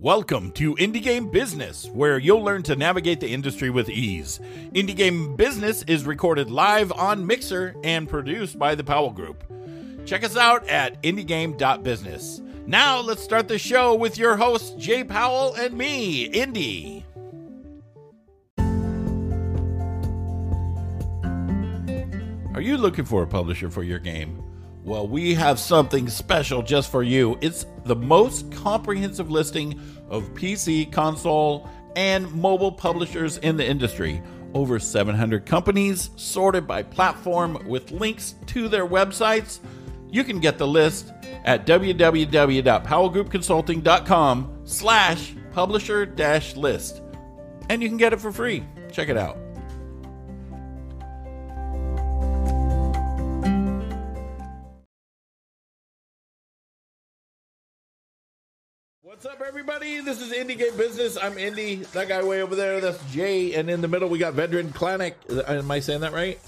Welcome to Indie Game Business, where you'll learn to navigate the industry with ease. Indie Game Business is recorded live on Mixer and produced by the Powell Group. Check us out at indiegame.business. Now, let's start the show with your hosts, Jay Powell and me, Indy. Are you looking for a publisher for your game? Well, we have something special just for you. It's the most comprehensive listing of PC, console, and mobile publishers in the industry. Over 700 companies sorted by platform with links to their websites. You can get the list at www.powellgroupconsulting.com slash publisher dash list. And you can get it for free. Check it out. What's up, everybody? This is Indie Game Business. I'm Indy. That guy way over there, that's Jay. And in the middle, we got Vedran Klanac. Am I saying that right?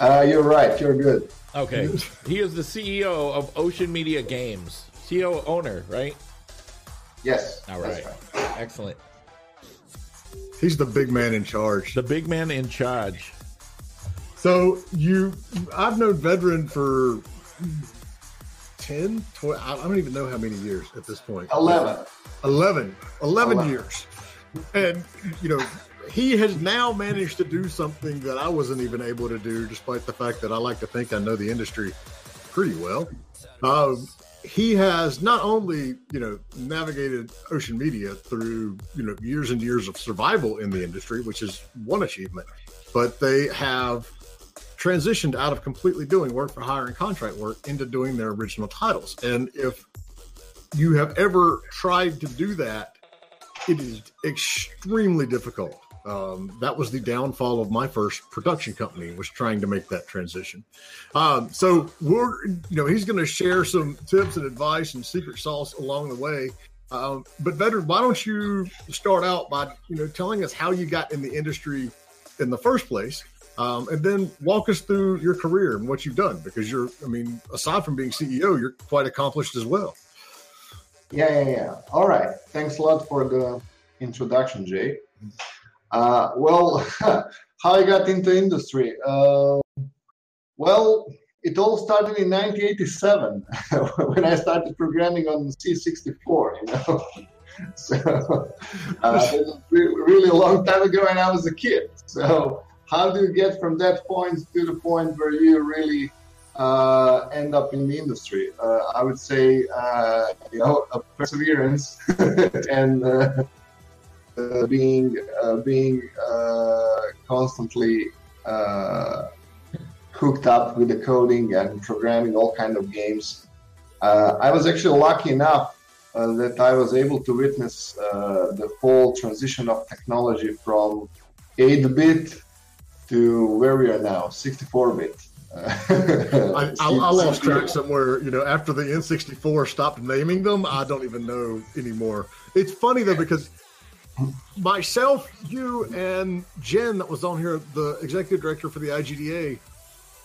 Uh, you're right. You're good. Okay. he is the CEO of Ocean Media Games. CEO owner, right? Yes. All right. right. Excellent. He's the big man in charge. The big man in charge. So you, I've known Vedran for 10, 12, I don't even know how many years at this point. 11. 11. 11, 11. years. And, you know, he has now managed to do something that I wasn't even able to do, despite the fact that I like to think I know the industry pretty well. Um, he has not only, you know, navigated Ocean Media through, you know, years and years of survival in the industry, which is one achievement, but they have transitioned out of completely doing work for hire and contract work into doing their original titles. And if you have ever tried to do that, it is extremely difficult. Um, that was the downfall of my first production company was trying to make that transition. Um, so we're, you know, he's going to share some tips and advice and secret sauce along the way. Um, but Vedran, why don't you start out by, you know, telling us how you got in the industry in the first place, um, and then walk us through your career and what you've done because you're, I mean, aside from being CEO, you're quite accomplished as well. Yeah, yeah, yeah. All right. Thanks a lot for the introduction, Jay. Uh, well, how I got into industry? Uh, well, it all started in 1987 when I started programming on C64. You know, so uh, really a long time ago, and I was a kid. So how do you get from that point to the point where you really uh, end up in the industry? Uh, I would say, uh, you know, perseverance and uh, uh, being uh, being constantly hooked up with the coding and programming all kind of games. I was actually lucky enough that I was able to witness the whole transition of technology from 8-bit to where we are now, 64 bit. I, I, I, lost track somewhere. You know, after the N64 stopped naming them, I don't even know anymore. It's funny though because myself, you, and Jen, that was on here, the executive director for the IGDA,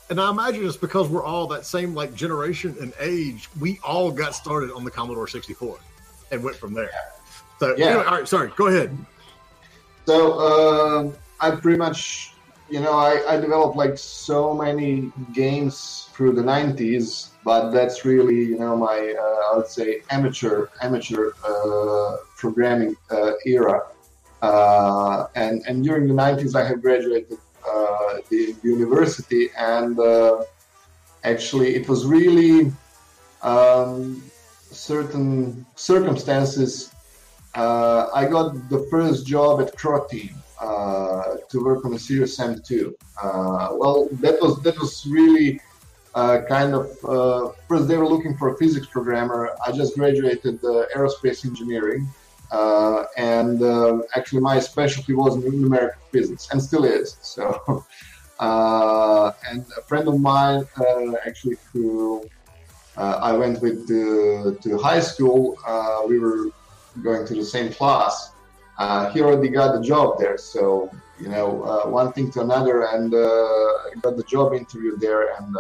and I imagine it's because we're all that same like generation and age. We all got started on the Commodore 64 and went from there. So yeah. Anyway, all right, sorry, go ahead. So uh, I pretty much you know, I, I developed like so many games through the 90s, but that's really, you know, my, uh, I would say, amateur, amateur uh, programming uh, era. Uh, and, and during the 90s, I have graduated uh, the university, and uh, actually, it was really um, certain circumstances. I got the first job at Croteam uh, to work on a Serious Sam 2. Uh, well, that was that was really uh, kind of uh, first they were looking for a physics programmer. I just graduated aerospace engineering, uh, and uh, actually my specialty was numerical physics and still is. So, and a friend of mine actually who I went with to high school, we were going to the same class uh, he already got the job there. So you know, uh, one thing to another, and uh, got the job interview there. And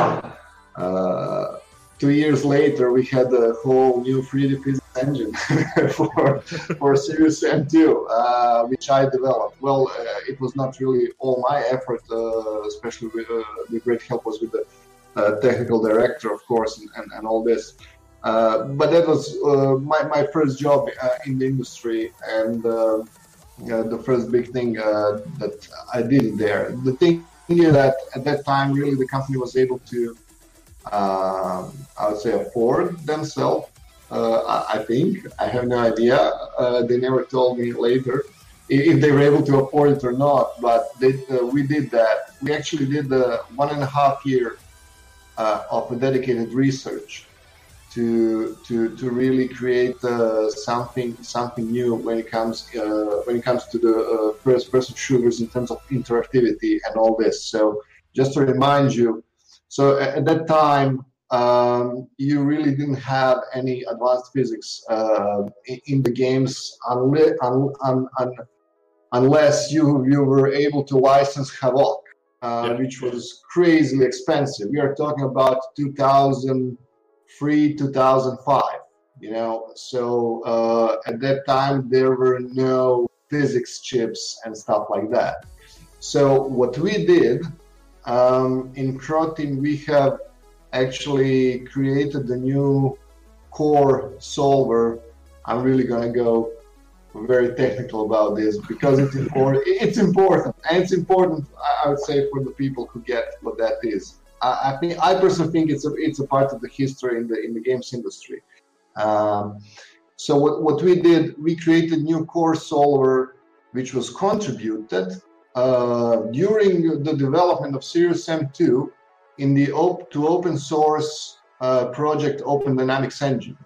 uh, uh, two years later, we had a whole new 3D physics engine for for Serious Sam 2, uh, which I developed. Well, it was not really all my effort, especially with the great help was with the technical director, of course, and, and, and all this. Uh, but that was my, my first job in the industry and the first big thing that I did there. The thing is that at that time, really, the company was able to uh, I would say afford themselves. Uh, I think I have no idea. Uh, they never told me later if they were able to afford it or not. But they, uh, we did that. We actually did the one and a half year uh, of dedicated research to to to really create uh, something something new when it comes when it comes to the first person shooters in terms of interactivity and all this. So just to remind you so at that time, um, you really didn't have any advanced physics uh, in the games unli- un- un- un- unless you you were able to license Havok, uh, yeah. which was crazily expensive. We are talking about 2003, 2005. You know, so uh, at that time there were no physics chips and stuff like that. So what we did um, in Croteam, we have actually created the new core solver. I'm really going to go very technical about this because it's important. It's important, and it's important. I would say for the people who get what that is. I, I think I personally think it's a it's a part of the history in the in the games industry. Um, so what, what we did, we created new core solver, which was contributed uh, during the development of Serious Sam 2 in the op- to open source uh, project Open Dynamics Engine.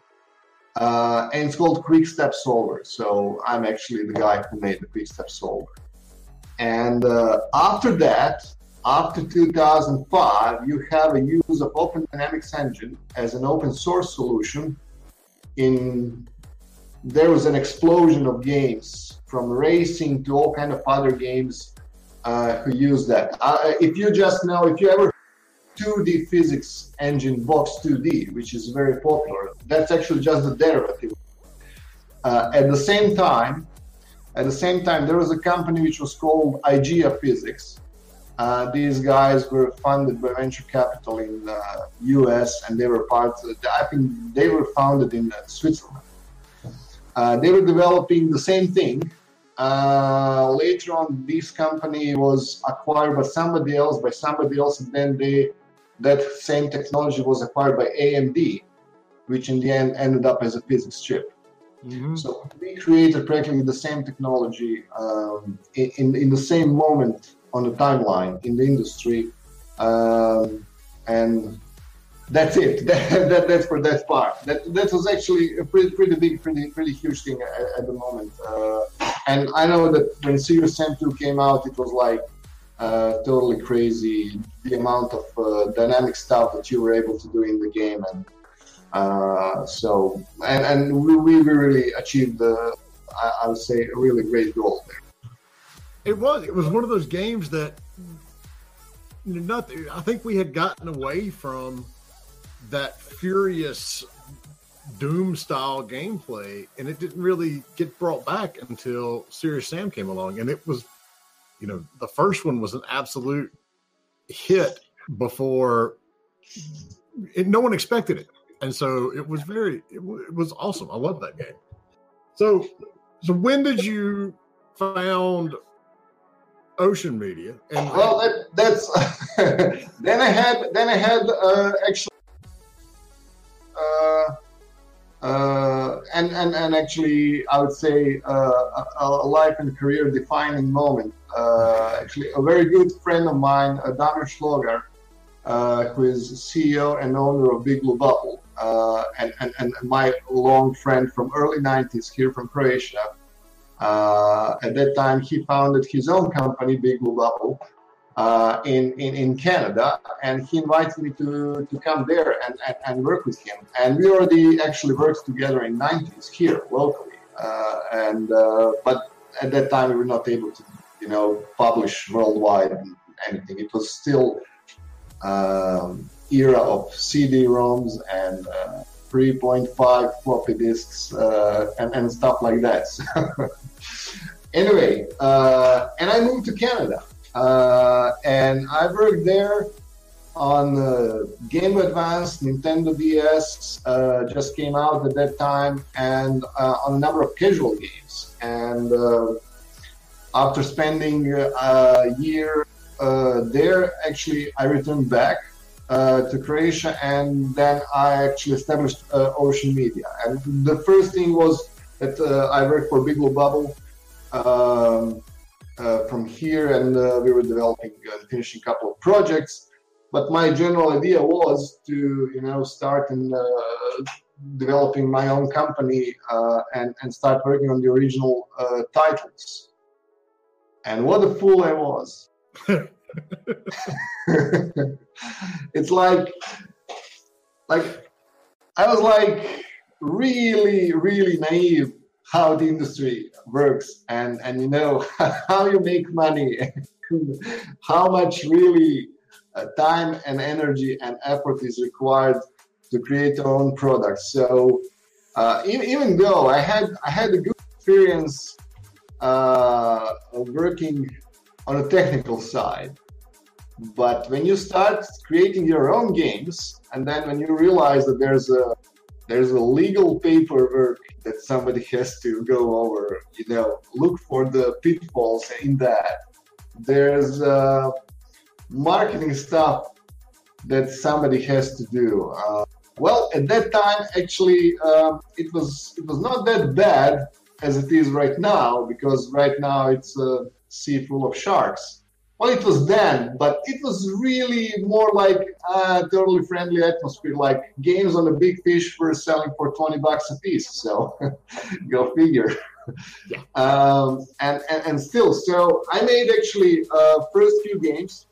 Uh, and it's called Quick Step Solver. So I'm actually the guy who made the Quick Step Solver. And uh, after that, after 2005, you have a use of Open Dynamics Engine as an open source solution. In there was an explosion of games from racing to all kind of other games uh, who use that. Uh, if you just know, if you ever 2D physics engine Box 2D, which is very popular, that's actually just a derivative. Uh, at the same time, at the same time, there was a company which was called AGEIA Physics. Uh, these guys were funded by venture capital in the U.S. and they were part. Of, I think they were founded in uh, Switzerland. Uh, they were developing the same thing, uh, later on, this company was acquired by somebody else, by somebody else, and then they, that same technology was acquired by AMD, which in the end ended up as a physics chip. Mm-hmm. So we created practically the same technology um, in, in the same moment on the timeline in the industry, um, and that's it. That, that, that's for that part. That that was actually a pretty pretty big, pretty pretty huge thing at, at the moment. Uh, and I know that when Serious Sam 2 came out, it was like uh, totally crazy the amount of uh, dynamic stuff that you were able to do in the game, and uh, so and and we, we really achieved the I, I would say a really great goal there. It was it was one of those games that you know, nothing. I think we had gotten away from that furious Doom style gameplay, and it didn't really get brought back until Serious Sam came along, and it was, you know, the first one was an absolute hit before it, no one expected it, and so it was very, it, it was awesome. I love that game. So, so when did you found Ocean Media? And well, that, that's then I had then I had uh, actually uh, and, and, and actually, I would say uh, a, a, life and career defining moment. Uh, actually, a very good friend of mine, uh, Damir Slogar, uh, who is CEO and owner of Big Blue Bubble, uh, and, and, and my long friend from early 90s here from Croatia. At that time, he founded his own company, Big Blue Bubble, uh, in, in, in Canada, and he invited me to, to come there and, and, and, work with him. And we already actually worked together in 90s here locally. Uh, and uh, but at that time we were not able to, you know, publish worldwide anything. It was still um, era of CD-ROMs and uh, 3.5 floppy disks uh, and, and stuff like that. anyway, uh, and I moved to Canada. Uh, and I worked there on uh, Game Advance, Nintendo DS uh, just came out at that time, and uh, on a number of casual games. And after spending a year there, actually, I returned back to Croatia, and then I actually established Ocean Media. And the first thing was that I worked for Big Blue Bubble. Um, from here, and we were developing and finishing a couple of projects but my general idea was to you know start in uh, developing my own company uh, and and start working on the original uh, titles and what a fool i was it's like like i was like really really naive how the industry works and and you know how you make money how much really uh, time and energy and effort is required to create your own product. So uh, even, even though I had I had a good experience uh, working on a technical side, but when you start creating your own games, and then when you realize that there's a there's a legal paperwork that somebody has to go over, you know, look for the pitfalls in that. There's uh, marketing stuff that somebody has to do. Uh, well, at that time, actually, um, it was it was not that bad as it is right now because right now it's a sea full of sharks. Well, it was then, but it was really more like a totally friendly atmosphere. Like games on a big fish were selling for twenty bucks a piece. So, go figure. Yeah. Um, and, and and still, so I made actually uh, first few games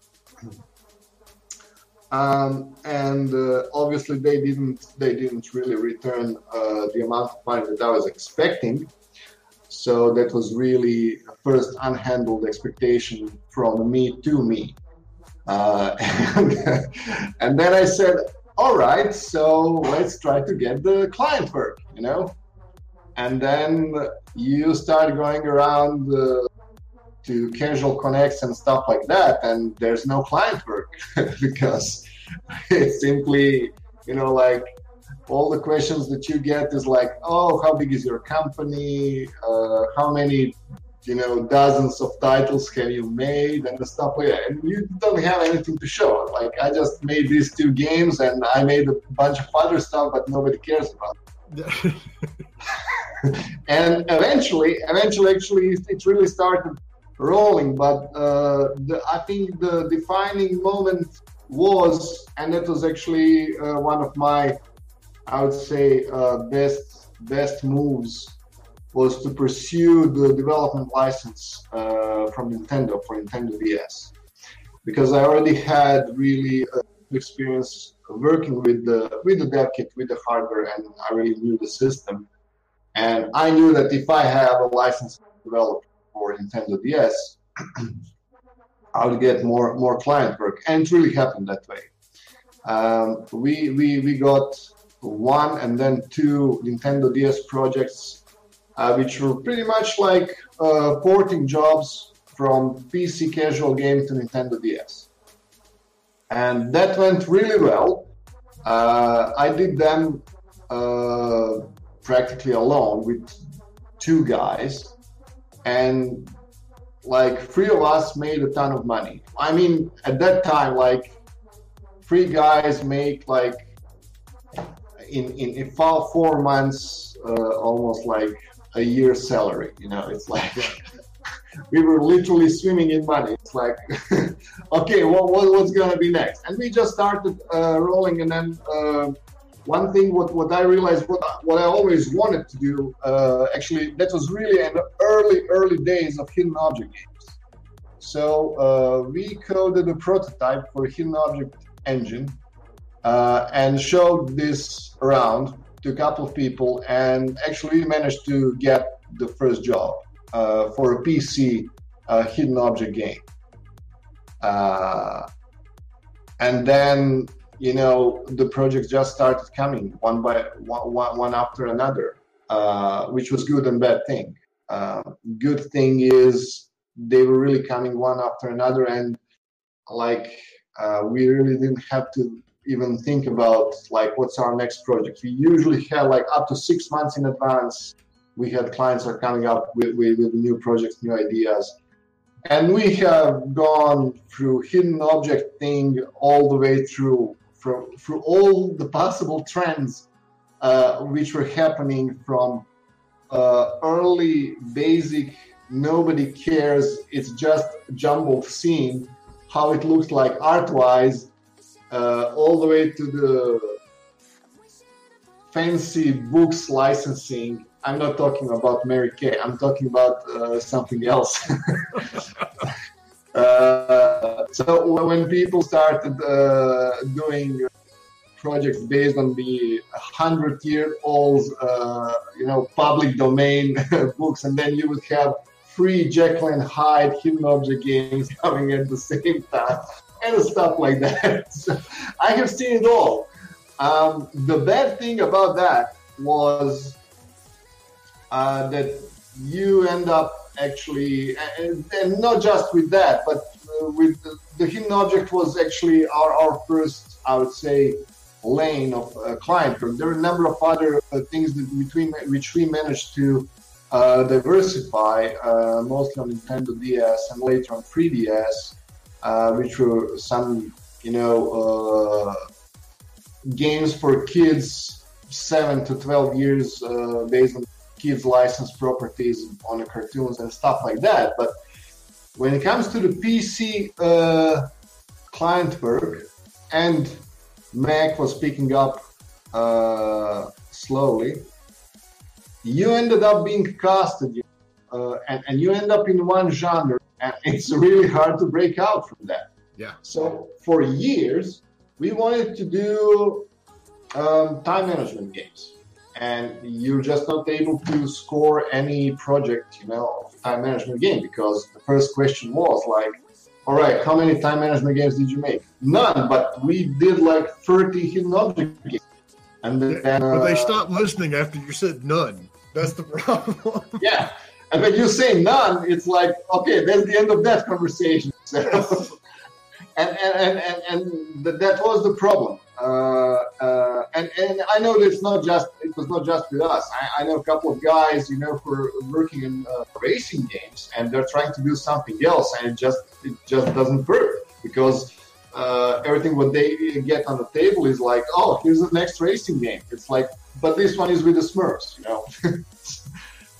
um, and uh, obviously they didn't they didn't really return uh, the amount of money that I was expecting. So that was really a first unhandled expectation from me to me. Uh, and, and then I said, all right, so let's try to get the client work, you know? And then you start going around uh, to casual connects and stuff like that and there's no client work because it's simply you know like all the questions that you get is like oh how big is your company? Uh, how many you know dozens of titles have you made and the stuff like that. And you don't have anything to show. Like i just made these two games and i made a bunch of other stuff but nobody cares about and eventually eventually actually it really started rolling. But uh, the, I think the defining moment was, and that was actually uh, one of my, I would say, uh, best best moves was to pursue the development license uh, from Nintendo for Nintendo DS, because I already had really experience working with the with the dev kit with the hardware, and I really knew the system. And I knew that if I have a license developer for Nintendo DS, I would get more more client work, and it really happened that way. Um, we we we got one and then two Nintendo DS projects, uh, which were pretty much like uh, porting jobs from PC casual game to Nintendo DS, and that went really well. Uh, I did them uh, practically alone with two guys and like three of us made a ton of money. I mean, at that time, like three guys make like in in, in four, four months, uh, almost like a year's salary. You know, it's like we were literally swimming in money. It's like, okay, what, what what's gonna be next? And we just started uh, rolling, and then. Uh, one thing what, what I realized what what I always wanted to do uh, actually that was really in early early days of hidden object games. So uh, we coded a prototype for hidden object engine uh, and showed this around to a couple of people and actually managed to get the first job uh, for a PC uh, hidden object game. Uh, and then you know, the projects just started coming one by one, one, after another, uh, which was good and bad thing. Uh, good thing is they were really coming one after another, and like we really didn't have to even think about like what's our next project. We usually have like up to six months in advance. We had clients are coming up with, with, with new projects, new ideas and we have gone through hidden object thing all the way through through, through all the possible trends uh, which were happening from uh, early basic nobody cares it's just jumbled scene how it looks like art wise uh, all the way to the fancy books licensing I'm not talking about Mary Kay. I'm talking about uh, something else. uh, so when people started uh, doing projects based on the hundred-year-old, uh, you know, public domain books, and then you would have free Jekyll and Hyde hidden object games coming at the same time, and stuff like that. So I have seen it all. Um, the bad thing about that was uh, that you end up actually, and, and, not just with that, but uh, with the, the, hidden object was actually our, our first, I would say, lane of uh, client. There are a number of other uh, things that between which we managed to uh, diversify, uh, mostly on Nintendo DS and later on 3DS, which were some, you know, games for kids seven to 12 years based on kids license properties on the cartoons and stuff like that. But when it comes to the PC uh, client work, and Mac was picking up uh, slowly, you ended up being casted, uh, and, and you end up in one genre, and it's really hard to break out from that. Yeah. So for years, we wanted to do um, time management games and you're just not able to score any project, you know, time management game because the first question was like, all right, how many time management games did you make? None, but we did like 30 hidden object games. And then, uh, but they stopped listening after you said none. That's the problem. yeah. And when you say none, it's like, okay, that's the end of that conversation. So, and, and, and, and, and that was the problem. Uh, uh, and and I know that it's not just it was not just with us. I, I know a couple of guys, you know, who are working in uh, racing games, and they're trying to do something else, and it just it just doesn't work because uh, everything what they get on the table is like, oh, here's the next racing game. It's like, but this one is with the Smurfs, you know.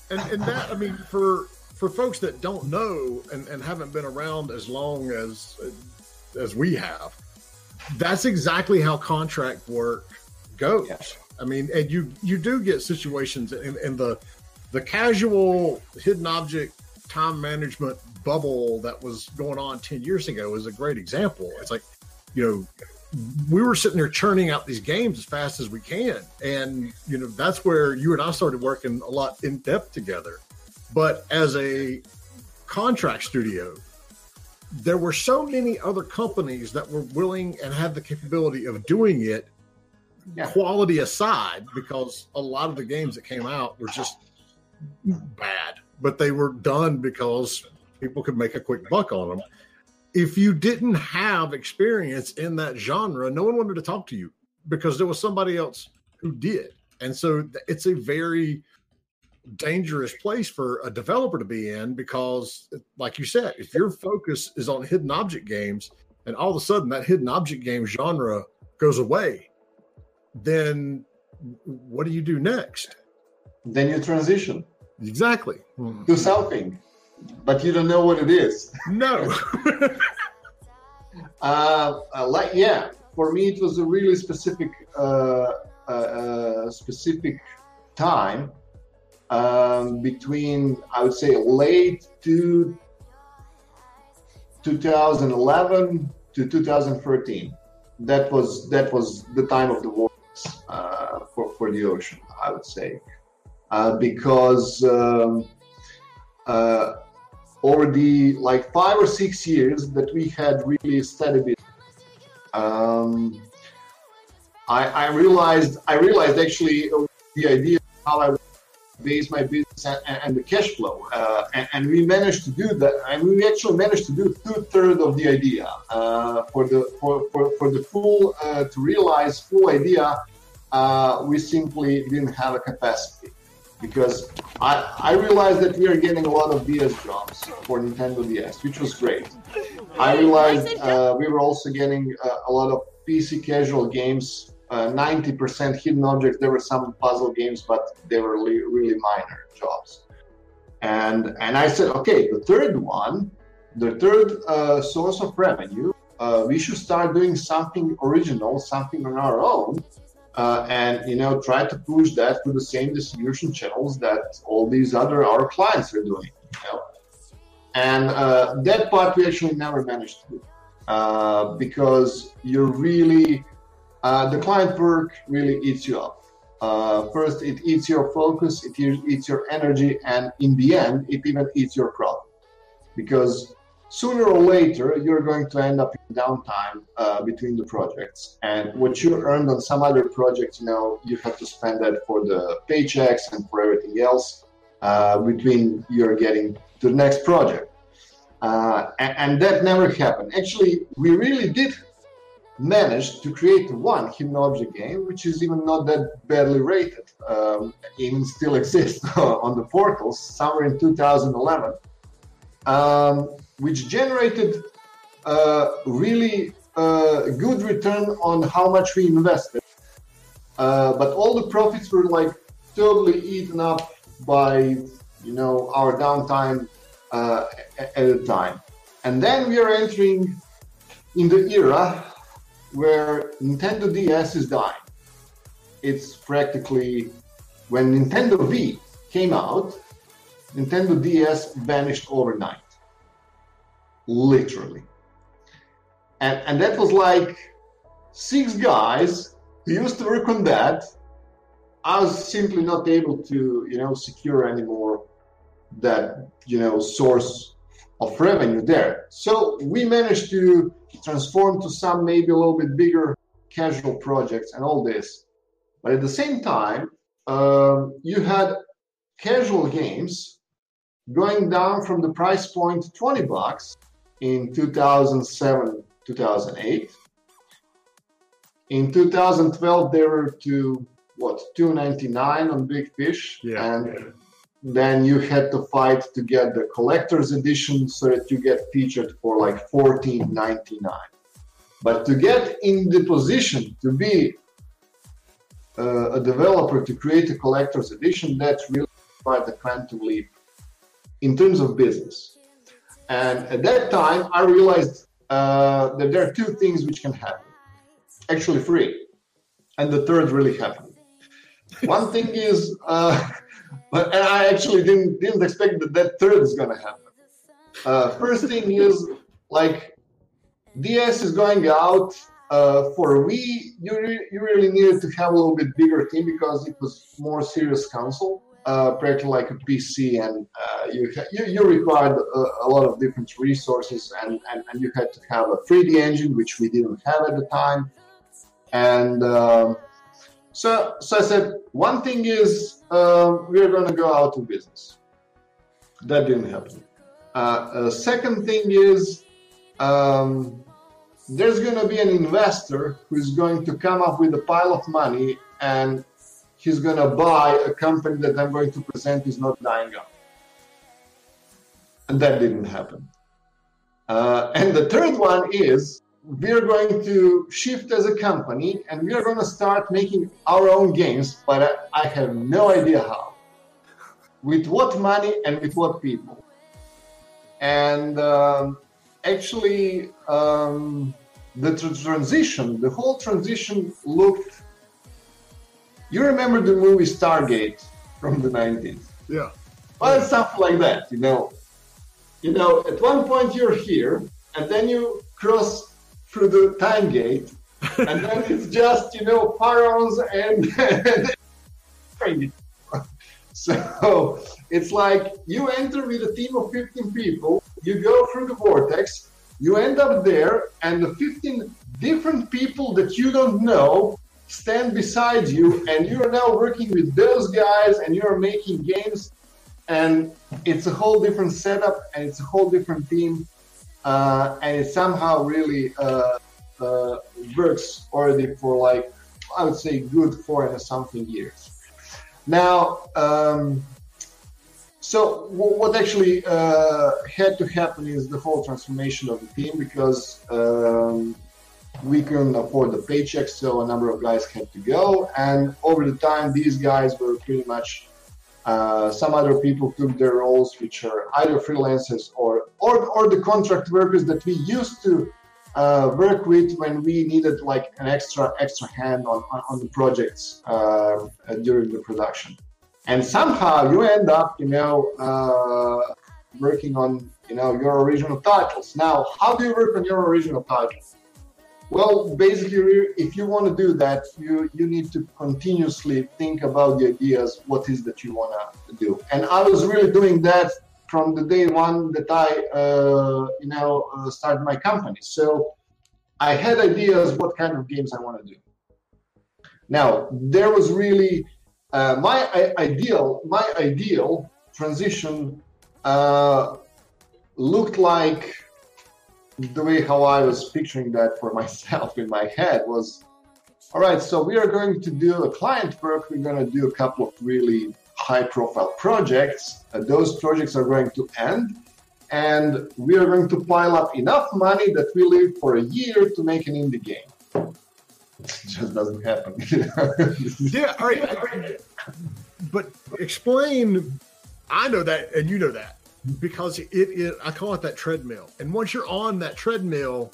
and and that I mean for for folks that don't know and, and haven't been around as long as as we have that's exactly how contract work goes. Yeah. I mean, and you you do get situations in, in the the casual hidden object time management bubble that was going on 10 years ago is a great example. It's like, you know, we were sitting there churning out these games as fast as we can. And, you know, that's where you and I started working a lot in depth together. But as a contract studio, there were so many other companies that were willing and had the capability of doing it yeah. quality aside because a lot of the games that came out were just bad but they were done because people could make a quick buck on them if you didn't have experience in that genre no one wanted to talk to you because there was somebody else who did and so it's a very dangerous place for a developer to be in because, like you said, if your focus is on hidden object games and all of a sudden that hidden object game genre goes away, then what do you do next? Then you transition. Exactly. Hmm. Do something, but you don't know what it is. No. uh, uh, like yeah, for me it was a really specific, uh, uh, uh specific time um, between I would say late to 2011 to 2013. That was that was the time of the war uh, for for the ocean. I would say uh, because um, uh, over the like five or six years that we had really steady business. Um, I, I realized I realized actually the idea how I base my business and, and the cash flow, uh, and, and, we managed to do that. And we actually managed to do two thirds of the idea uh, for the for, for, for the full uh, to realize full idea. Uh, we simply didn't have a capacity because I, I realized that we are getting a lot of DS jobs for Nintendo DS, which was great. I realized uh, we were also getting uh, a lot of PC casual games uh, 90% hidden objects. There were some puzzle games, but they were really, really minor jobs. And and I said, okay, the third one, the third uh, source of revenue, uh, we should start doing something original, something on our own, uh, and you know try to push that to the same distribution channels that all these other our clients are doing. You know? And uh, that part we actually never managed to do uh, because you're really uh, the client work really eats you up. Uh, first, it eats your focus, it eats your energy, and in the end, it even eats your profit. Because sooner or later, you're going to end up in downtime uh, between the projects. And what you earned on some other project, you know, you have to spend that for the paychecks and for everything else uh, between you're getting to the next project. Uh, and, and, that never happened. Actually, we really did managed to create one hidden object game, which is even not that badly rated, um, even still exists on the portals, somewhere in 2011, um, which generated a really good return on how much we invested. Uh, but all the profits were like totally eaten up by, you know, our downtime uh, at the time. And then we are entering in the era where Nintendo DS is dying. It's practically when Nintendo V came out, Nintendo DS vanished overnight. Literally. And, and that was like six guys who used to work on that. I was simply not able to, you know, secure anymore that, you know, source of revenue there. So we managed to transform to some maybe a little bit bigger casual projects and all this. But at the same time, um, you had casual games going down from the price point 20 bucks in 2007 2008 in 2012 they were to what 299 on big fish? Yeah. and then you had to fight to get the collector's edition so that you get featured for like 14.99 but to get in the position to be uh, a developer to create a collector's edition that's really quite a quantum leap in terms of business and at that time i realized uh, that there are two things which can happen actually three and the third really happened one thing is uh, and I actually didn't didn't expect that that third is gonna happen. Uh, first thing is like DS is going out uh, for Wii. You re- you really needed to have a little bit bigger team because it was more serious console, uh, practically like a PC, and uh, you, you you required a, a, lot of different resources, and, and and you had to have a 3D engine, which we didn't have at the time, and um, so, so I said, one thing is uh, we're going to go out of business. That didn't happen. Uh, a second thing is um, there's going to be an investor who's going to come up with a pile of money and he's going to buy a company that I'm going to present is not dying out. And that didn't happen. Uh, and the third one is we're going to shift as a company and we are going to start making our own games, but I, I have no idea how. With what money and with what people. And um, actually, um, the tr- transition, the whole transition looked. You remember the movie Stargate from the 90s? Yeah. Well, it's something like that, you know. You know, at one point you're here, and then you cross through the time gate, and then it's just you know pharaohs and, and so it's like you enter with a team of 15 people, you go through the vortex, you end up there, and the 15 different people that you don't know stand beside you and you're now working with those guys and you're making games and it's a whole different setup and it's a whole different team uh, and it somehow really uh, uh, works already for like I would say good four and something years. Now, um, so what actually uh, had to happen is the whole transformation of the team because um, we couldn't afford the paycheck, so a number of guys had to go. And over the time, these guys were pretty much uh, some other people took their roles, which are either freelancers or or, or the contract workers that we used to uh, work with when we needed like an extra extra hand on on, on the projects uh, during the production. And somehow you end up, you know, uh, working on you know your original titles. Now, how do you work on your original titles? Well, basically, if you want to do that, you you need to continuously think about the ideas. What is that you want to do? And I was really doing that from the day one that I, uh, you know, uh, started my company. So I had ideas what kind of games I want to do. Now there was really uh, my ideal, my ideal transition uh, looked like the way how I was picturing that for myself in my head was all right, so we are going to do a client work. We're going to do a couple of really high profile projects. Uh, those projects are going to end, and we are going to pile up enough money that we live for a year to make an indie game. It just doesn't happen. yeah, all right. But explain. I know that, and you know that because it, it I call it that treadmill. And once you're on that treadmill,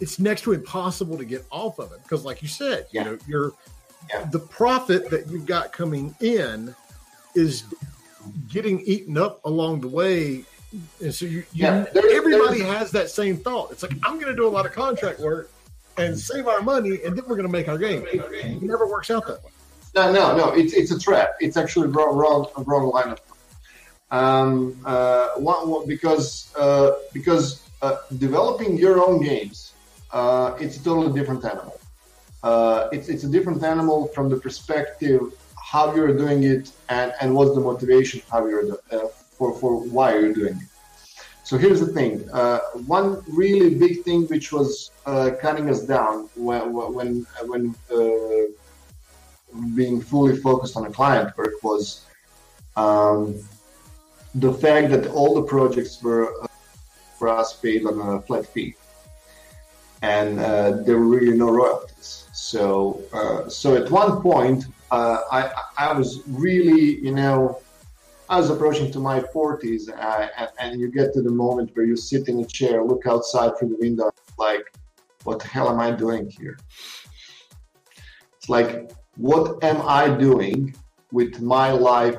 it's next to impossible to get off of it because, like you said, yeah. you know, you're yeah. the profit that you've got coming in is getting eaten up along the way. And so you, you yeah, there's, everybody there's, has that same thought. It's like I'm going to do a lot of contract work and save our money, and then we're going to make our game. It never works out that way. No, no, no. It's it's a trap. It's actually wrong, wrong, wrong line of um, uh, because uh, because uh, developing your own games, uh, it's a totally different animal. Uh, it's it's a different animal from the perspective how you're doing it and, and what's the motivation how you're uh, for for why you're doing it. So here's the thing. one really big thing which was cutting us down when when when being fully focused on a client work was um, the fact that all the projects were uh, for us paid on a flat fee, and uh, there were really no royalties. So, uh, so at one point, uh, I I was really, you know, I was approaching to my 40s, uh, and, and, you get to the moment where you sit in a chair, look outside through the window, like, what the hell am I doing here? It's like, what am I doing with my life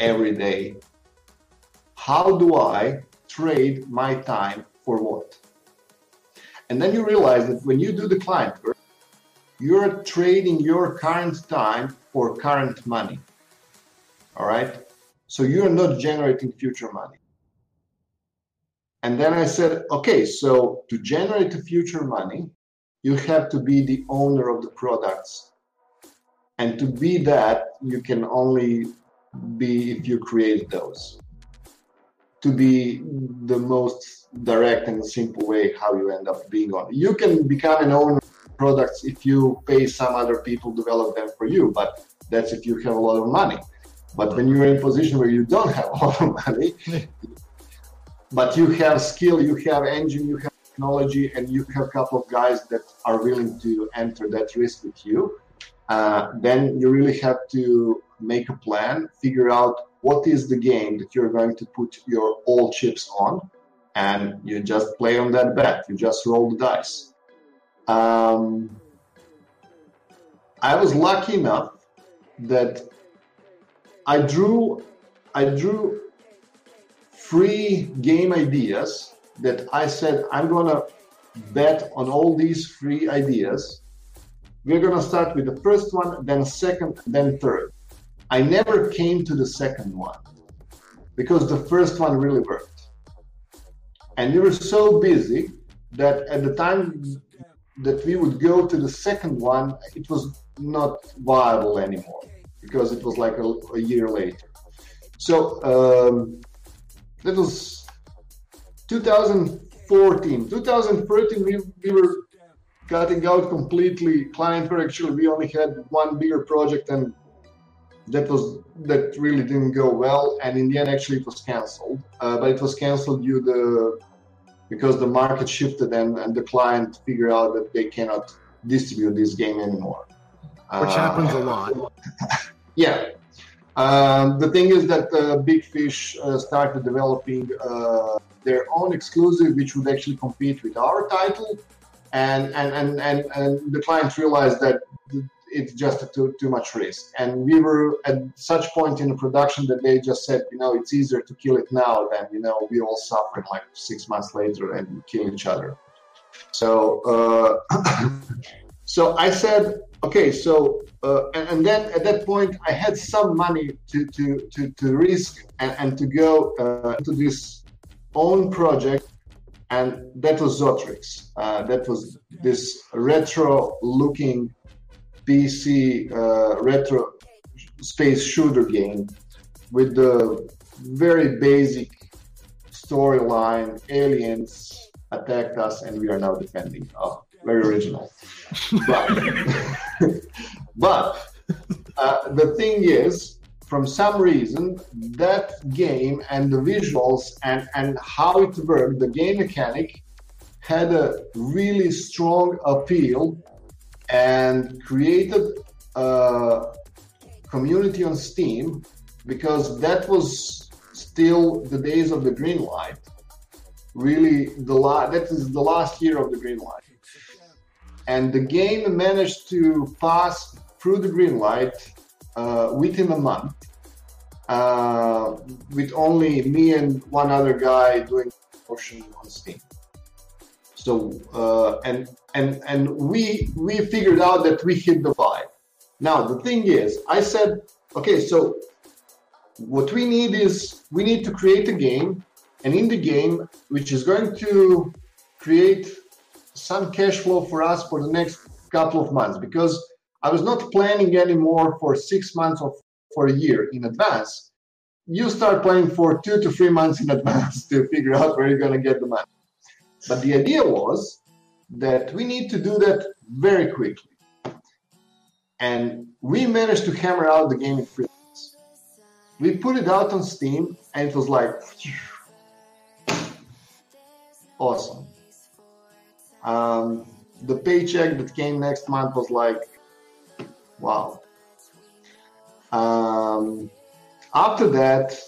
every day. How do I trade my time for what? And then you realize that when you do the client work, you're trading your current time for current money. All right? So you're not generating future money. And then I said, okay, so to generate future money, you have to be the owner of the products. And to be that, you can only be if you create those to be the most direct and simple way how you end up being on. You can become an owner of products if you pay some other people develop them for you, but that's if you have a lot of money. But when you're in a position where you don't have a lot of money, but you have skill, you have engine, you have technology, and you have a couple of guys that are willing to enter that risk with you, uh, then you really have to make a plan, figure out what is the game that you're going to put your all chips on, and you just play on that bet. You just roll the dice. Um, I was lucky enough that I drew I drew free game ideas that I said I'm gonna bet on all these free ideas. We're gonna start with the first one, then second, then third. I never came to the second one because the first one really worked. And we were so busy that at the time that we would go to the second one, it was not viable anymore because it was like a, a year later. So um, that was 2014. 2013, we, we were cutting out completely client work. Actually, we only had one bigger project, and that was that really didn't go well. And in the end, actually, it was canceled. Uh, but it was canceled due to because the market shifted and, and the client figured out that they cannot distribute this game anymore. Which uh, happens a lot. yeah. Um, the thing is that uh, Big Fish uh, started developing uh, their own exclusive, which would actually compete with our title. And, and, and, and, and the client realized that it's just too, too much risk. And we were at such point in the production that they just said, you know, it's easier to kill it now than, you know, we all suffer like six months later and kill each other. So, uh, so I said, okay, so, uh, and, and, then at that point I had some money to, to, to, to risk and, and to go uh, to this own project and that was Zotrix. Uh, that was this retro looking PC uh, retro space shooter game with the very basic storyline. Aliens attacked us, and we are now defending. Oh, very original. but, but uh, the thing is, from some reason, that game and the visuals and, and how it worked, the game mechanic, had a really strong appeal and created a community on Steam because that was still the days of the green light. Really, the la- that is the last year of the green light, and the game managed to pass through the green light uh, within a month, uh, with only me and one other guy doing promotion on Steam. So uh, and and and we we figured out that we hit the vibe. Now the thing is, I said, okay, so what we need is we need to create a game, and in the game, which is going to create some cash flow for us for the next couple of months, because I was not planning anymore for six months or for a year in advance. You start planning for two to three months in advance to figure out where you're going to get the money. But the idea was that we need to do that very quickly. And we managed to hammer out the game in three. We put it out on Steam, and it was like awesome. Um, the paycheck that came next month was like, wow. Um, after that,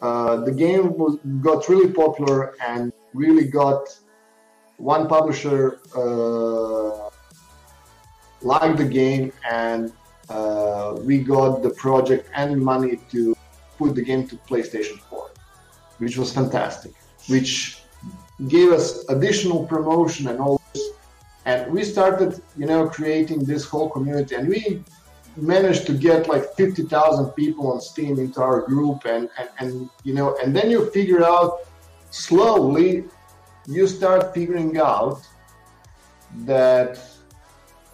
uh, the game was, got really popular and really got one publisher uh, liked the game and uh, we got the project and money to put the game to PlayStation 4, which was fantastic, which gave us additional promotion and all this. And we started, you know, creating this whole community and we managed to get like 50,000 people on Steam into our group and, and, and, you know, and then you figure out slowly you start figuring out that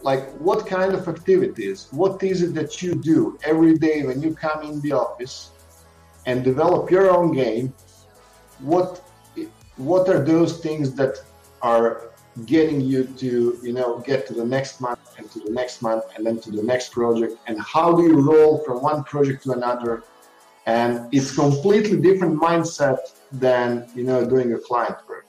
like what kind of activities what is it that you do every day when you come in the office and develop your own game what what are those things that are getting you to you know get to the next month and to the next month and then to the next project? And how do you roll from one project to another? And it's completely different mindset than you know doing a client work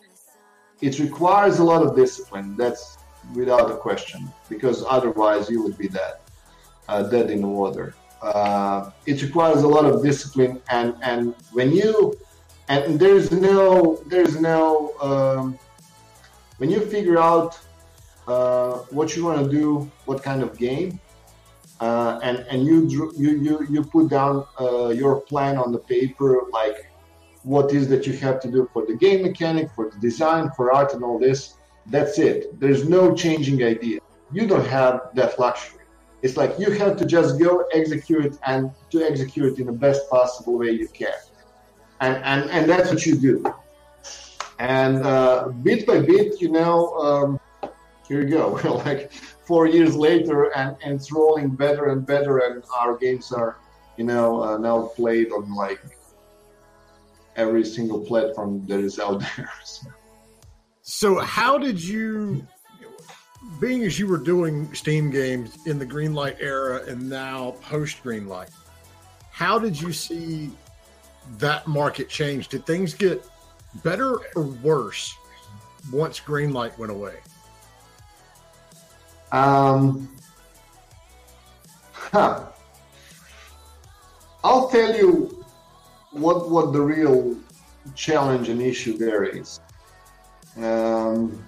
it requires a lot of discipline. That's without a question, because otherwise you would be dead, uh, dead in the water. Uh, it requires a lot of discipline, and and when you and there's no there's no um, when you figure out uh, what you want to do, what kind of game, uh, and and you you you you put down uh, your plan on the paper, like what is that you have to do for the game mechanic, for the design, for art, and all this. That's it. There's no changing idea. You don't have that luxury. It's like you have to just go execute and to execute in the best possible way you can. And, and, and that's what you do. And uh, bit by bit, you know, um, here you go. Like four years later, and, and it's rolling better and better, and our games are, you know, uh, now played on like every single platform that is out there. So. So, how did you, being as you were doing Steam games in the Greenlight era and now post Greenlight, how did you see that market change? Did things get better or worse once Greenlight went away? Um, huh. I'll tell you what what the real challenge and issue there is. Um,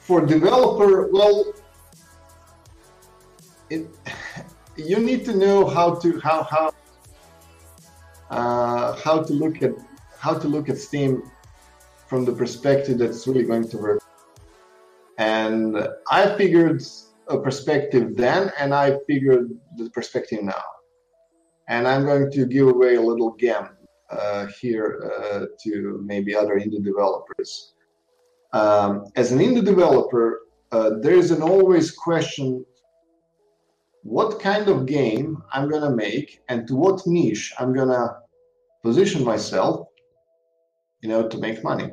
for developer, well, it, you need to know how to how how uh, how to look at how to look at Steam from the perspective that's really going to work. And I figured a perspective then, and I figured the perspective now. And I'm going to give away a little gem uh, here uh, to maybe other indie developers. Um, as an indie developer, uh, there is an always question what kind of game I'm going to make and to what niche I'm going to position myself, you know, to make money.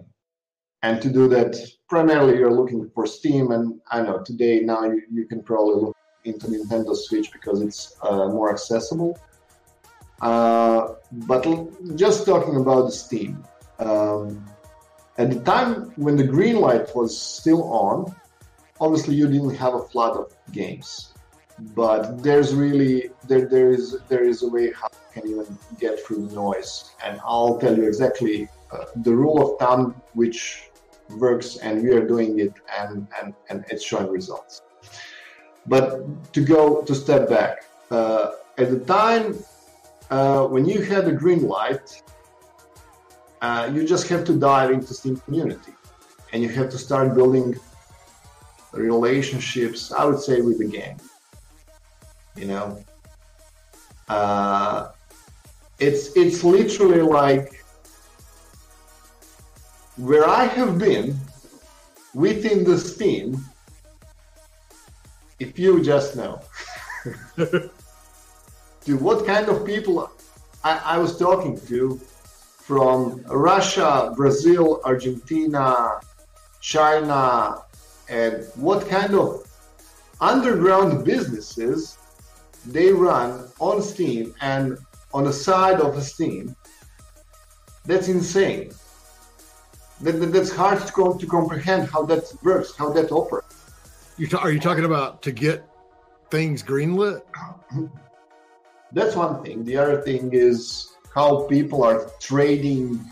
And to do that, primarily you're looking for Steam. And I know today now you, you can probably look into Nintendo Switch because it's uh, more accessible. Uh, but just talking about the Steam, um, at the time when the green light was still on, obviously you didn't have a flood of games. But there's really there there is there is a way how you can even get through the noise, and I'll tell you exactly uh, the rule of thumb which works, and we are doing it, and and and it's showing results. But to go to step back, uh, at the time uh, when you have a green light, uh, you just have to dive into Steam community, and you have to start building relationships. I would say with the game. You know, uh, it's it's literally like where I have been within the Steam. If you just know. to what kind of people I, I, was talking to from Russia, Brazil, Argentina, China, and what kind of underground businesses they run on Steam and on the side of a Steam. That's insane. That, that, that's hard to, to comprehend how that works, how that operates. You are you talking about to get things greenlit? that's one thing. The other thing is how people are trading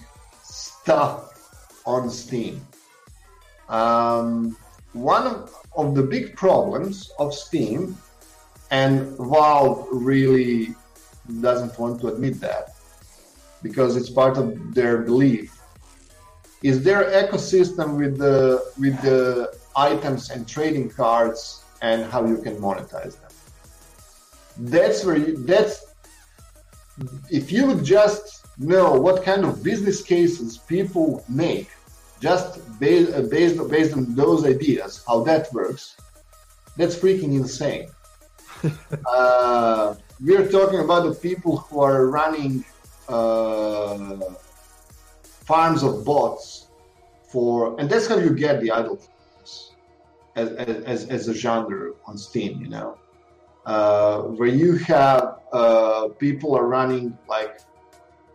stuff on Steam. Um, one of, of the big problems of Steam, and Valve really doesn't want to admit that because it's part of their belief, is their ecosystem with the with the items and trading cards and how you can monetize them that's where you, that's if you would just know what kind of business cases people make just based, uh, based, based on those ideas how that works that's freaking insane. Uh, we're talking about the people who are running uh, farms of bots for and that's how you get the idle as, as, as a genre on steam you know uh, where you have uh, people are running like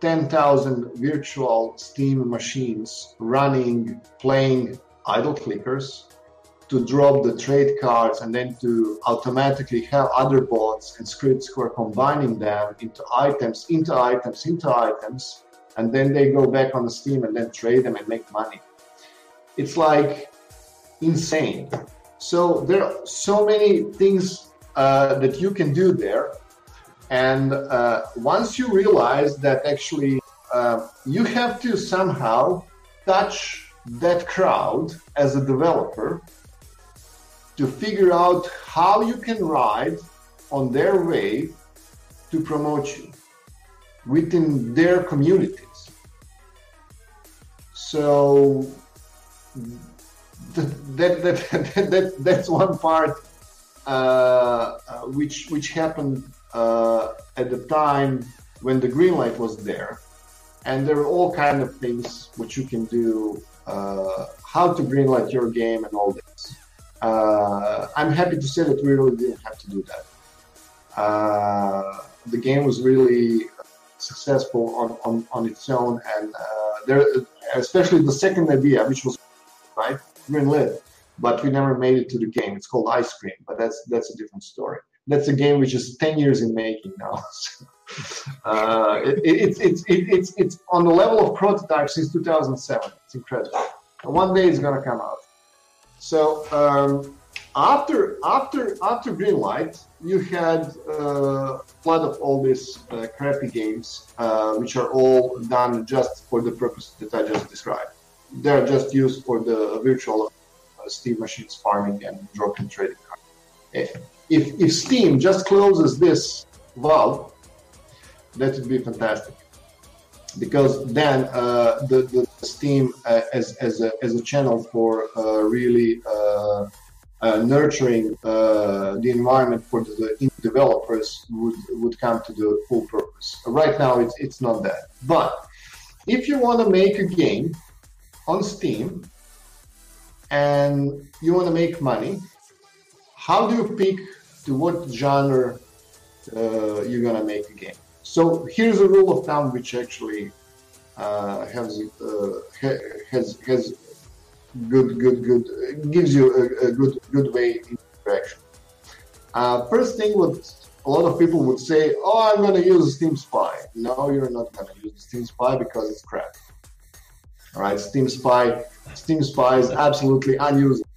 10,000 virtual Steam machines running, playing idle clickers to drop the trade cards and then to automatically have other bots and scripts who are combining them into items, into items, into items, and then they go back on the Steam and then trade them and make money. It's like insane. So there are so many things uh, that you can do there. And uh, once you realize that actually uh, you have to somehow touch that crowd as a developer to figure out how you can ride on their wave to promote you within their communities. So that, that, that, that that's one part which which happened uh, at the time when the green light was there, and there are all kind of things which you can do, uh, how to green light your game and all this. Uh, I'm happy to say that we really didn't have to do that. Uh, the game was really successful on, on, on its own, and uh, there, especially the second idea, which was right green lit, but we never made it to the game. It's called Ice Cream, but that's that's a different story. That's a game which is ten years in making now. uh, it, it, it's it's it, it's it's on the level of prototype since 2007. It's incredible. And one day it's gonna come out. So um, after after after Greenlight, you had uh, flood of all these uh, crappy games, uh, which are all done just for the purpose that I just described. They're just used for the virtual Steam machines farming and drop and trading. If, if Steam just closes this valve, that would be fantastic. Because then uh, the, the Steam uh, as, as, a, as a channel for uh, really uh, uh, nurturing uh, the environment for the developers would, would come to the full purpose. Right now, it's, it's not that. But if you want to make a game on Steam and you want to make money, how do you pick to what genre uh, you're going to make a game? So here's a rule of thumb which actually uh, has uh, has has good good good gives you a, a good good way in direction. Uh, first thing what a lot of people would say, "Oh, I'm going to use Steam Spy." No, you're not going to use Steam Spy because it's crap. All right, Steam Spy, Steam Spy is absolutely unusable.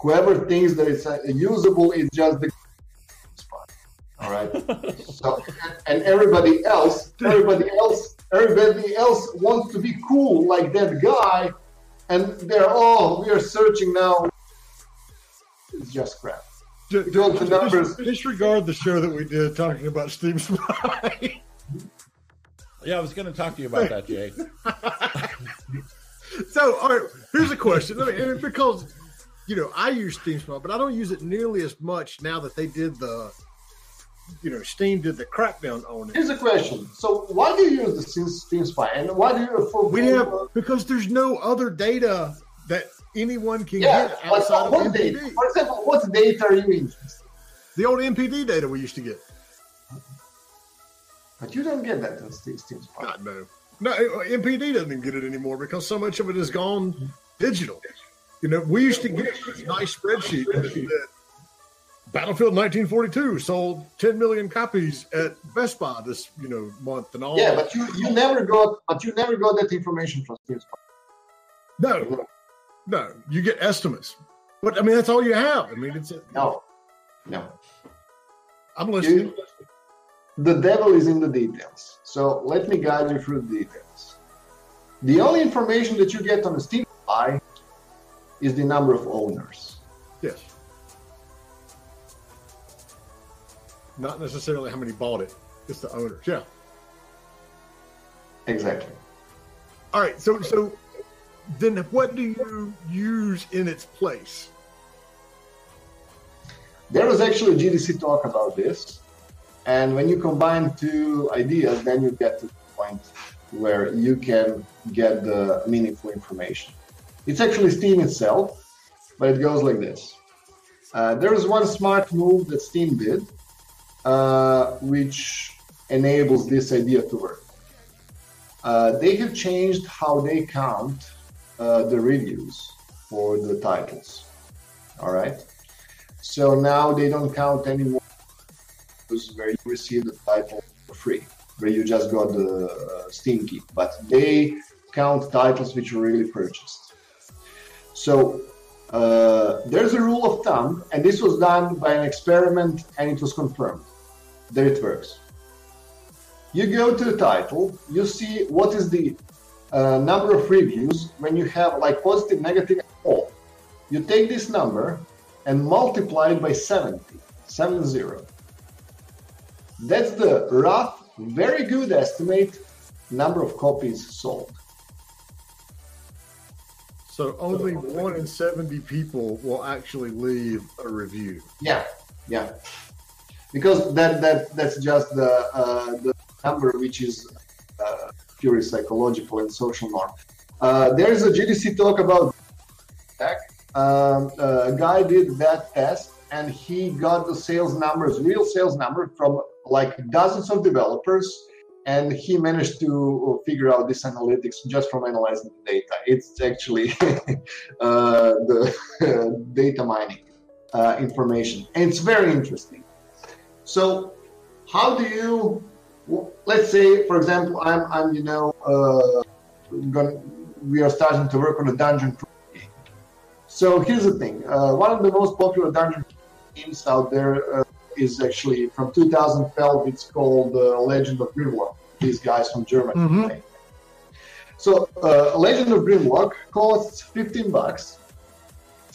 Whoever thinks that it's uh, usable is just the spy. All right. so, and everybody else, everybody else, everybody else wants to be cool like that guy, and they're all we are searching now. It's just crap. Just, the numbers. Disregard the show that we did talking about Steam Spy. Yeah, I was going to talk to you about that, Jay. so, all right, here's a question. I mean, because you know I use Steam Spy, but I don't use it nearly as much now that they did the, you know, Steam did the crackdown on it. Here's a question. So, why do you use the Steam Spy, and why do you? For, we have because there's no other data that anyone can yeah, get outside what of NPD. Data? For example, what data are you using? The old NPD data we used to get. But you don't get that in Steam Spy. No. No, uh, NPD doesn't get it anymore because so much of it is gone digital. You know, we used to get a nice spreadsheet that Battlefield 1942 sold 10 million copies at Best Buy this, you know, month and all. Yeah, but you, you never got but you never got that information from Steam Spy. No, no, you get estimates. But I mean, that's all you have. I mean, it's a, no, no. I'm listening. You, the devil is in the details. So let me guide you through the details. The only information that you get on a Steam Spy is the number of owners. Yes. Not necessarily how many bought it, it's the owners. Yeah. Exactly. All right. So, so then what do you use in its place? There was actually a GDC talk about this and when you combine two ideas, then you get to the point where you can get the meaningful information. It's actually Steam itself, but it goes like this. Uh, there is one smart move that Steam did, uh, which enables this idea to work. Uh, they have changed how they count uh, the reviews for the titles. All right. So now they don't count anymore where you receive the title for free, where you just got the uh, Steam key, but they count titles which you really purchased. So uh, there's a rule of thumb, and this was done by an experiment, and it was confirmed that it works. You go to the title, you see what is the uh, number of reviews when you have like positive, negative, all. You take this number and multiply it by 70, 70. That's the rough, very good estimate number of copies sold. So only one in seventy people will actually leave a review. Yeah, yeah, because that that that's just the uh, the number which is uh, purely psychological and social norm. Uh, there is a GDC talk about tech. Um, a guy did that test and he got the sales numbers, real sales number from like dozens of developers, and he managed to figure out this analytics just from analyzing the data. It's actually uh, the data mining uh, information, and it's very interesting. So, how do you? Let's say, for example, I'm, I'm, you know, uh, going, we are starting to work on a dungeon game. So here's the thing: uh, one of the most popular dungeon games out there uh, is actually from 2012. It's called uh, Legend of Grimrock. These guys from Germany. Mm-hmm. So uh, Legend of Grimrock costs 15 bucks.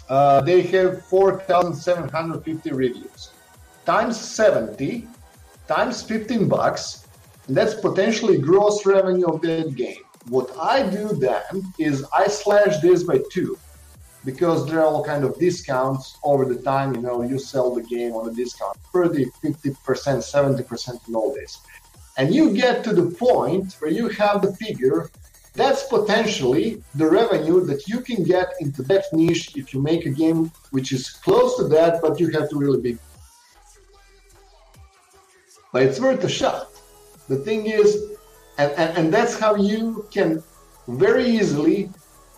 Uh, they have 4,750 reviews. Times 70, times 15 bucks, and that's potentially gross revenue of that game. What I do then is I slash this by two because there are all kind of discounts over the time. You know, you sell the game on a discount, 30, 50%, 70% in all this. And you get to the point where you have the figure that's potentially the revenue that you can get into that niche if you make a game which is close to that, but you have to really be. But it's worth a shot. The thing is, and, and, and that's how you can very easily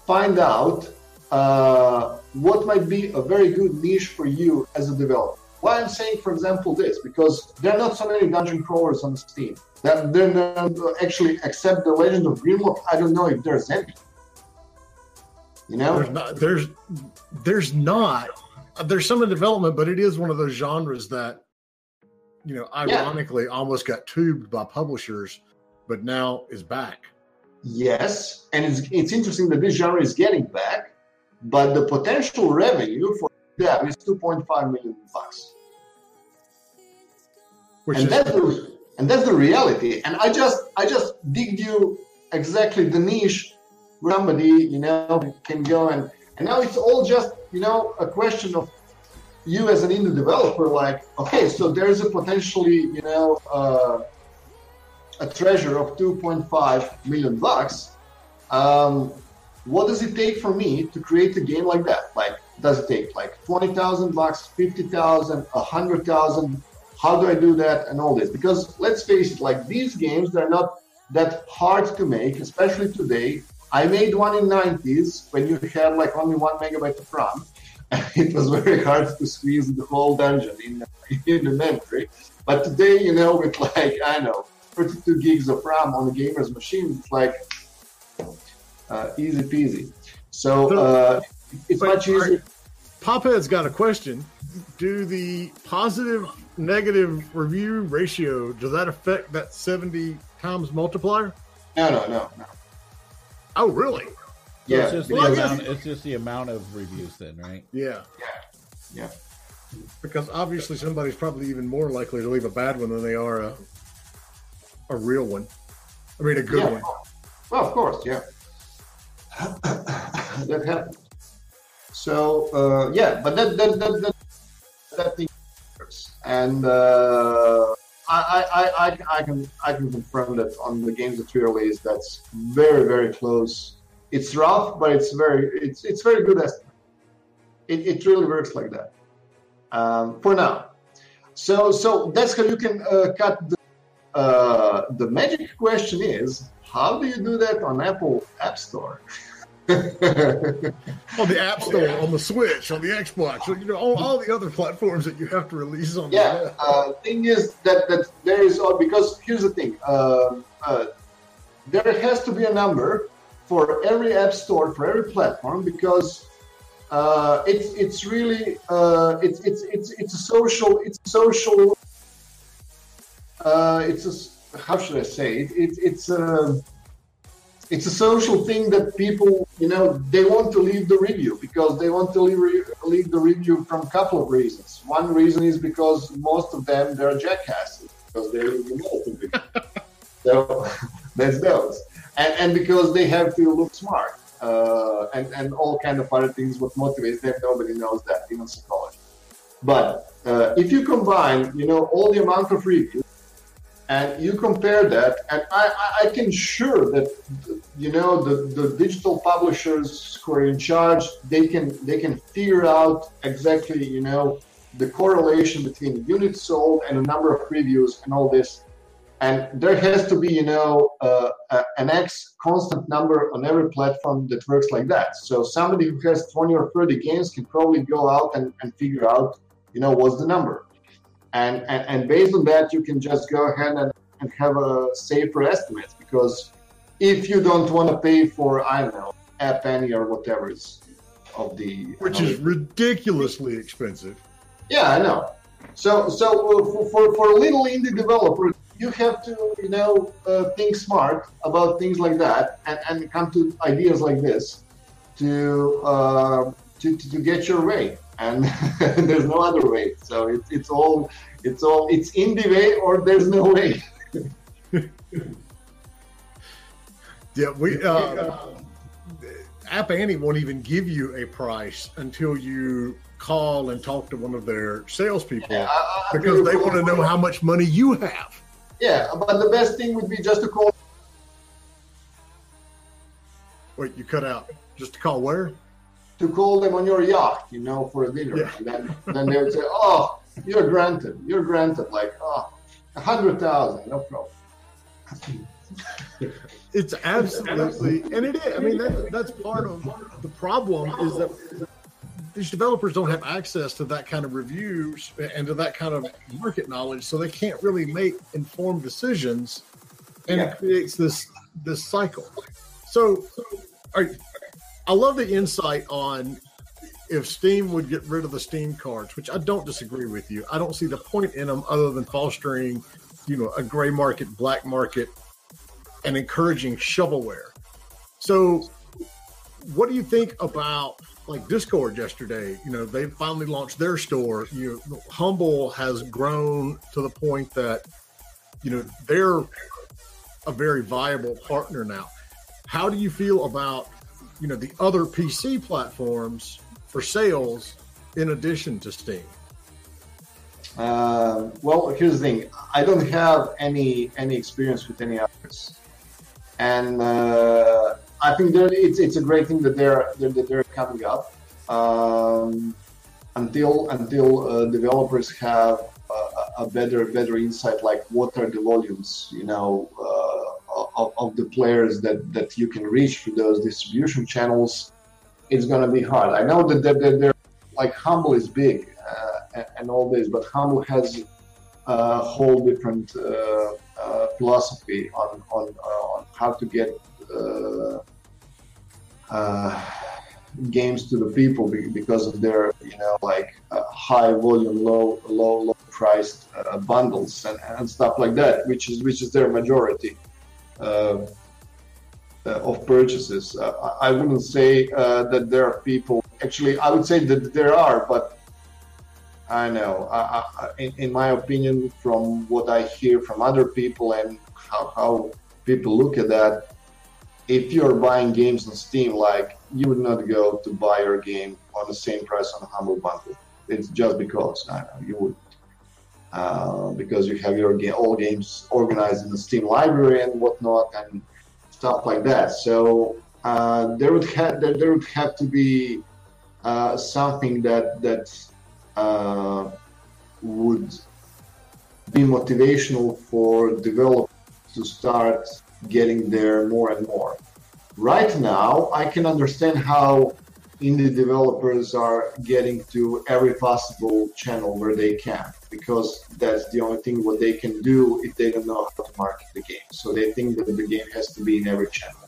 find out uh, what might be a very good niche for you as a developer. Why I'm saying, for example, this because there are not so many dungeon crawlers on Steam. That then actually, except the Legend of Grimrock, I don't know if there's any. You know, there's not. There's there's not. There's some in development, but it is one of those genres that, you know, ironically, yeah. almost got tubed by publishers, but now is back. Yes, and it's it's interesting that this genre is getting back but the potential revenue for them is 2.5 million bucks. Which and is- that's the and that's the reality. And I just I just digged you exactly the niche where somebody you know can go and and now it's all just you know a question of you as an indie developer like okay so there's a potentially you know uh, a treasure of 2.5 million bucks um, what does it take for me to create a game like that? Like, does it take like 20,000 bucks, 50,000, 100,000? How do I do that and all this? Because let's face it, like these games, they're not that hard to make, especially today. I made one in 90s when you had like only one megabyte of RAM. it was very hard to squeeze the whole dungeon in, in the memory. But today, you know, with like, I know, 32 gigs of RAM on a gamer's machine, it's like easy peasy. So uh, it's much easier. Pophead's got a question. Do the positive negative review ratio does that affect that seventy times multiplier? No, no, no, no. Oh, really? Yeah, it's just, the amount, it's just the amount of reviews, then, right? Yeah, yeah, yeah. Because obviously, somebody's probably even more likely to leave a bad one than they are a a real one. I mean, a good yeah. one. Well, of course, yeah. that happened. So uh, yeah, but that that that that, that thing works. and uh, I, I, I, I can I can confirm that on the games that we release, that's very very close. It's rough, but it's very it's it's very good estimate. It, it really works like that um, for now. So so that's how you can uh, cut the uh, the magic question is how do you do that on Apple App Store? on the App Store, on the Switch, on the Xbox, you know, all, all the other platforms that you have to release on. Yeah, the uh, thing is that that there is uh, because here's the thing, uh, uh, there has to be a number for every app store for every platform because uh, it's it's really uh, it's it's it's it's a social it's a social uh, it's a how should I say it, it it's a it's a social thing that people you know they want to leave the review because they want to leave, leave the review from a couple of reasons. One reason is because most of them they're jackasses because they leave the so that's those, and and because they have to look smart. uh, and and all kind of other things. What motivates them, nobody knows that, even psychology. But uh, if you combine, you know, all the amount of reviews, and you compare that, and I, I can sure that you know the, the digital publishers who are in charge, they can they can figure out exactly, you know, the correlation between units sold and the number of reviews and all this. And there has to be you know uh, an x constant number on every platform that works like that. So somebody who has 20 or 30 games can probably go out and, and figure out you know what's the number and, and and based on that you can just go ahead and, and have a safer estimate because if you don't want to pay for i don't know App Annie or whatever is of the which is ridiculously expensive. Yeah i know. So so uh, for, for, for a little indie developer you have to, you know, uh, think smart about things like that and, and come to ideas like this to, uh, to, to, to get your way. And there's no other way. So it, it's all, it's all, it's in the way or there's no way. yeah, we, uh, App Annie won't even give you a price until you call and talk to one of their salespeople yeah, because they want to know how much money you have. Yeah, but the best thing would be just to call. Wait, you cut out. Just to call where? To call them on your yacht, you know, for a dinner. Yeah. then, then they would say, "Oh, you're granted. You're granted." Like, oh, a hundred thousand, no problem. it's absolutely, and it is. I mean, that, that's part of the problem is that these developers don't have access to that kind of reviews and to that kind of market knowledge, so they can't really make informed decisions, and yeah. it creates this this cycle. So, I love the insight on if Steam would get rid of the Steam cards, which I don't disagree with you. I don't see the point in them other than fostering, you know, a gray market, black market, and encouraging shovelware. So, what do you think about like Discord yesterday, you know, they finally launched their store. You know, Humble has grown to the point that, you know, they're a very viable partner now. How do you feel about, you know, the other PC platforms for sales in addition to Steam? Uh, well, here's the thing: I don't have any any experience with any others, and uh, I think it's it's a great thing that they're that they're coming up. Um, until until uh, developers have a, better better insight, like what are the volumes, you know, uh, of, of, the players that that you can reach through those distribution channels. It's gonna be hard. I know that they're, they're, they're like Humble is big uh, and, all this, but Humble has a whole different uh, uh, philosophy on on on how to get uh, games to the people because of their you know like uh, high volume low low low priced uh, bundles and, and stuff like that which is which is their majority uh, uh Uh, uh, of purchases. Uh, i wouldn't say uh, that there are people actually i would say that there are but i know. I, I, in, in, my opinion from what i hear from other people and how, how people look at that if you're buying games on Steam, like you would not go to buy your game on the same price on Humble Bundle. It's just because I know you would, uh, because you have your game, all games organized in the Steam library and whatnot and stuff like that. So uh, there would have there, there, would have to be uh, something that that uh, would be motivational for developers to start getting there more and more. Right now, I can understand how indie developers are getting to every possible channel where they can because that's the only thing what they can do if they don't know how to market the game. So they think that the game has to be in every channel.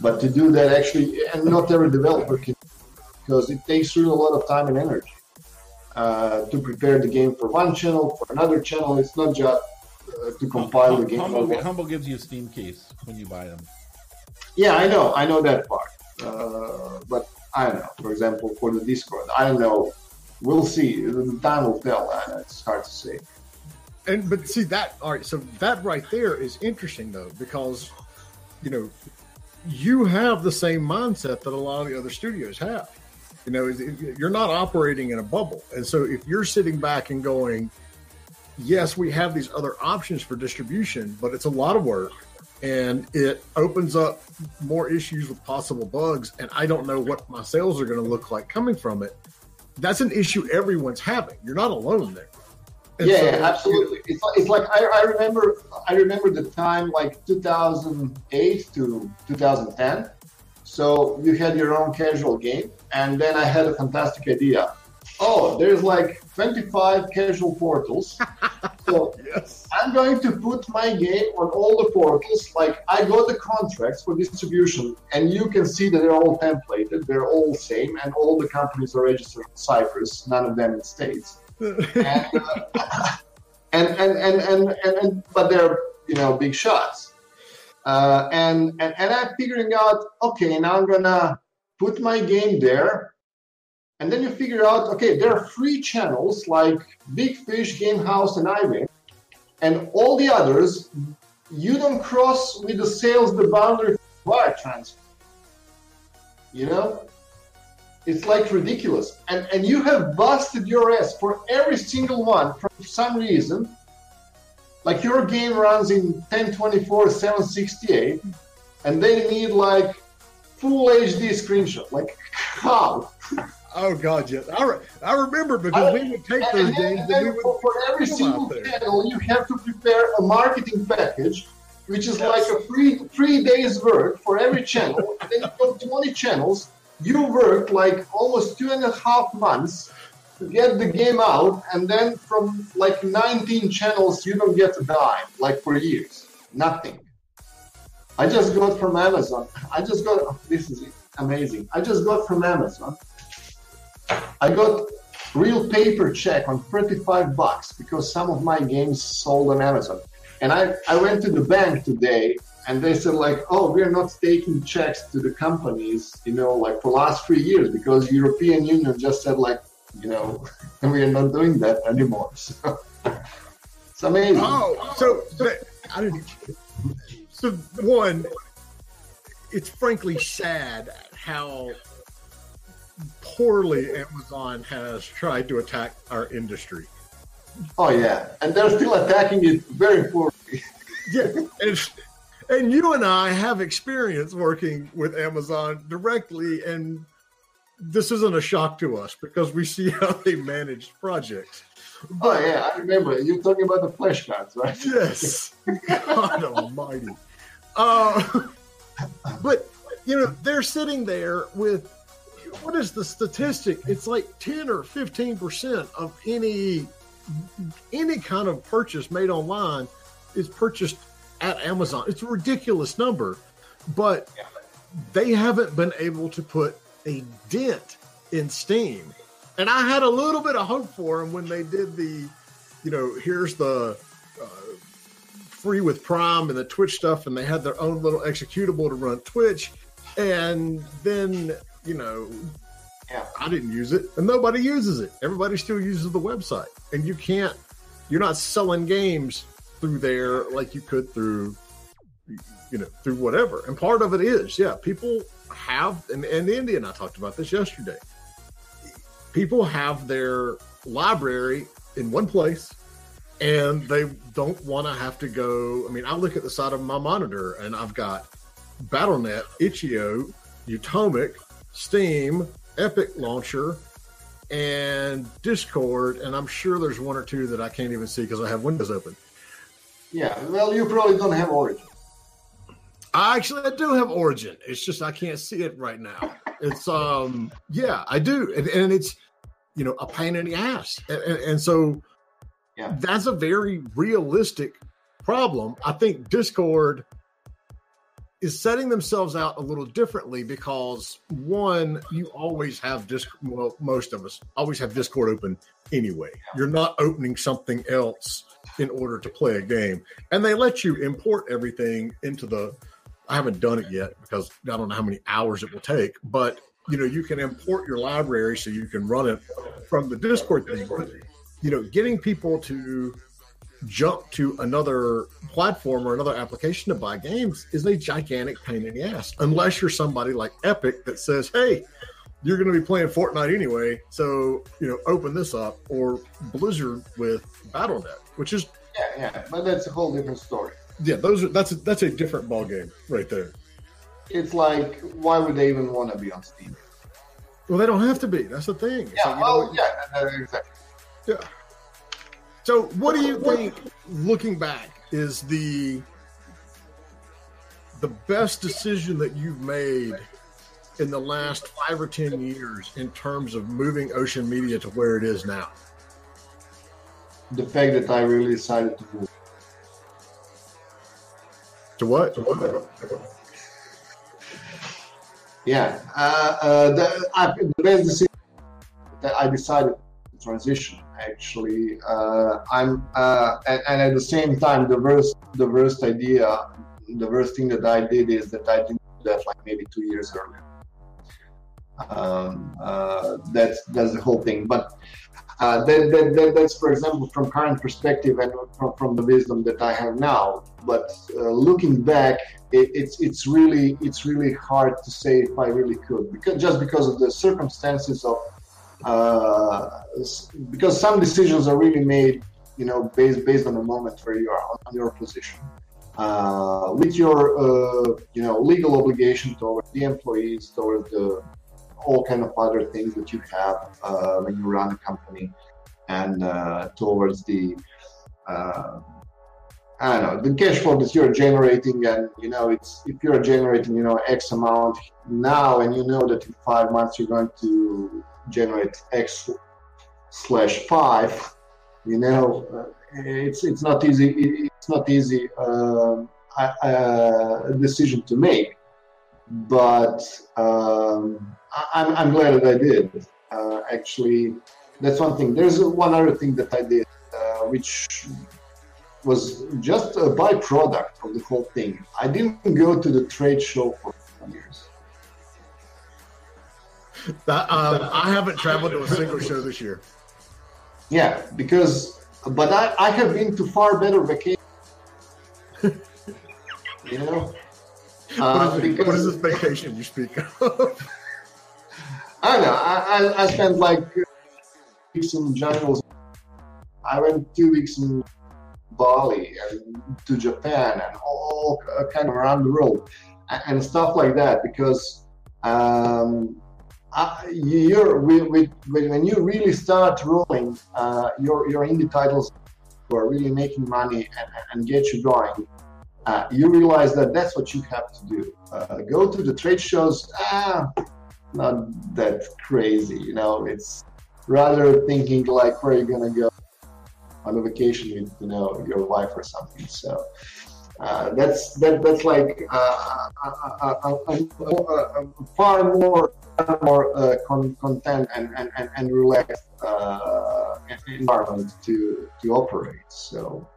But to do that actually, and not every developer can, because it takes really a lot of time and energy uh, to prepare the game for one channel, for another channel. It's not just uh, to compile the game. Humble, Humble, gives you a Steam case when you buy them. Yeah, I know, I know that part. Uh, but I don't know. For example, for the Discord, I don't know. We'll see. The time will tell. It's hard to say. And but see that all right. So that right there is interesting though, because you know you have the same mindset that a lot of the other studios have. You know, you're not operating in a bubble. And so if you're sitting back and going, yes, we have these other options for distribution, but it's a lot of work and it opens up more issues with possible bugs. And I don't know what my sales are going to look like coming from it. That's an issue everyone's having. You're not alone there. And yeah, so, absolutely. It's like, it's like I, I remember I remember the time like 2008 to 2010. So you had your own casual game, and then I had a fantastic idea. Oh, there's like 25 casual portals. so yes. I'm going to put my game on all the portals. Like I got the contracts for distribution, and you can see that they're all templated. They're all same, and all the companies are registered in Cyprus. None of them in states and, uh, and, and, and, and, and, and, but they're, you know, big shots. Uh, and, and, and I'm figuring out, okay, now I'm gonna put my game there. And then you figure out, okay, there are three channels like Big Fish, GameHouse, and iWin. And all the others, you don't cross with the sales the boundary wire transfer. You know? It's like ridiculous. And and you have busted your ass for every single one for some reason. Like your game runs in 1024 768 and they need like full HD screenshot. Like how? Oh God, yes. I, re- I remember because I, we would take those and games. And, and we for, for every single channel, you have to prepare a marketing package, which is yes. like a three three days work for every channel. and then you go 20 channels, you work like almost two and a half months to get the game out, and then from like 19 channels, you don't get a dime, like for years. Nothing. I just got from Amazon. I just got, this is amazing. I just got from Amazon. I got real paper check on 35 bucks because some of my games sold on Amazon. And I, I went to the bank today and they said like, oh, we're not taking checks to the companies, you know, like for last three years because European Union just said like, you know, and we are not doing that anymore. So it's amazing. Oh, so I didn't. So one, it's frankly sad how poorly Amazon has tried to attack our industry. Oh yeah, and they're still attacking it very poorly. yeah, it's and you and I have experience working with Amazon directly, and this isn't a shock to us because we see how they manage projects. But, oh yeah, I remember you're talking about the flash cards, right? Yes, God Almighty. Uh, but you know they're sitting there with what is the statistic? It's like ten or fifteen percent of any any kind of purchase made online is purchased at Amazon. It's a ridiculous number, but they haven't been able to put a dent in Steam. And I had a little bit of hope for them when they did the, you know, here's the uh, free with Prime and the Twitch stuff, and they had their own little executable to run Twitch. And then, you know, yeah. I didn't use it, and nobody uses it. Everybody still uses the website, and you can't. You're not selling games through there like you could through you know through whatever and part of it is yeah people have and, and india and i talked about this yesterday people have their library in one place and they don't want to have to go i mean i look at the side of my monitor and i've got battlenet itch.io utomic steam epic launcher and discord and i'm sure there's one or two that i can't even see because i have windows open yeah, well, you probably don't have Origin. I actually I do have Origin. It's just I can't see it right now. It's um yeah, I do, and, and it's you know a pain in the ass, and, and, and so yeah. that's a very realistic problem. I think Discord is setting themselves out a little differently because one, you always have disc. Well, most of us always have Discord open anyway. You're not opening something else in order to play a game. And they let you import everything into the I haven't done it yet because I don't know how many hours it will take, but you know, you can import your library so you can run it from the Discord thing. You know, getting people to jump to another platform or another application to buy games is a gigantic pain in the ass. Unless you're somebody like Epic that says, "Hey, you're going to be playing Fortnite anyway, so you know, open this up," or Blizzard with BattleNet, which is yeah, yeah, but that's a whole different story. Yeah, those are that's a, that's a different ball game right there. It's like, why would they even want to be on Steam? Well, they don't have to be. That's the thing. Yeah, well, know, yeah, exactly. Yeah. So, what do you think, looking back, is the the best decision that you've made in the last five or ten years in terms of moving Ocean Media to where it is now? The fact that I really decided to move. To what? To what? Yeah, uh, uh, the, I, the best decision that I decided to transition. Actually, uh, I'm uh, and, and, at the same time, the worst, the worst idea, the worst thing that I did is that I didn't do that like maybe two years earlier. Um, uh, that's that's the whole thing. But uh, that, that, that, that's, for example, from current perspective and from, from the wisdom that I have now. But uh, looking back, it, it's it's really it's really hard to say if I really could because just because of the circumstances of uh, because some decisions are really made, you know, based based on the moment where you are on your position. Uh, with your uh, you know legal obligation towards the employees, towards the all kind of other things that you have uh, when you run a company, and uh, towards the I don't know the cash flow that you're generating, and you know it's if you're generating you know X amount now, and you know that in five months you're going to generate X slash five, you know uh, it's it's not easy. It's not easy uh, decision to make, but. Um, I'm, I'm glad that I did. Uh, actually, that's one thing. There's one other thing that I did, uh, which was just a byproduct of the whole thing. I didn't go to the trade show for years. That, um, I haven't traveled to a single show this year. Yeah, because, but I, I have been to far better vacations. you know? Uh, what, is it, what is this vacation you speak of? I know. I, I, I spent like weeks in jungles. I went two weeks in Bali and to Japan and all kind of around the world and, and stuff like that because um, I, you're when you really start rolling uh, your your indie titles who are really making money and, and get you going. Uh, you realize that that's what you have to do. Uh, go to the trade shows. Ah, not that crazy. You know, it's rather thinking like where are you're gonna go on a vacation with you know your wife or something. So uh, that's that that's like uh, a, a, a, far more more uh, con- content and and, and, and relaxed uh, environment to to operate. So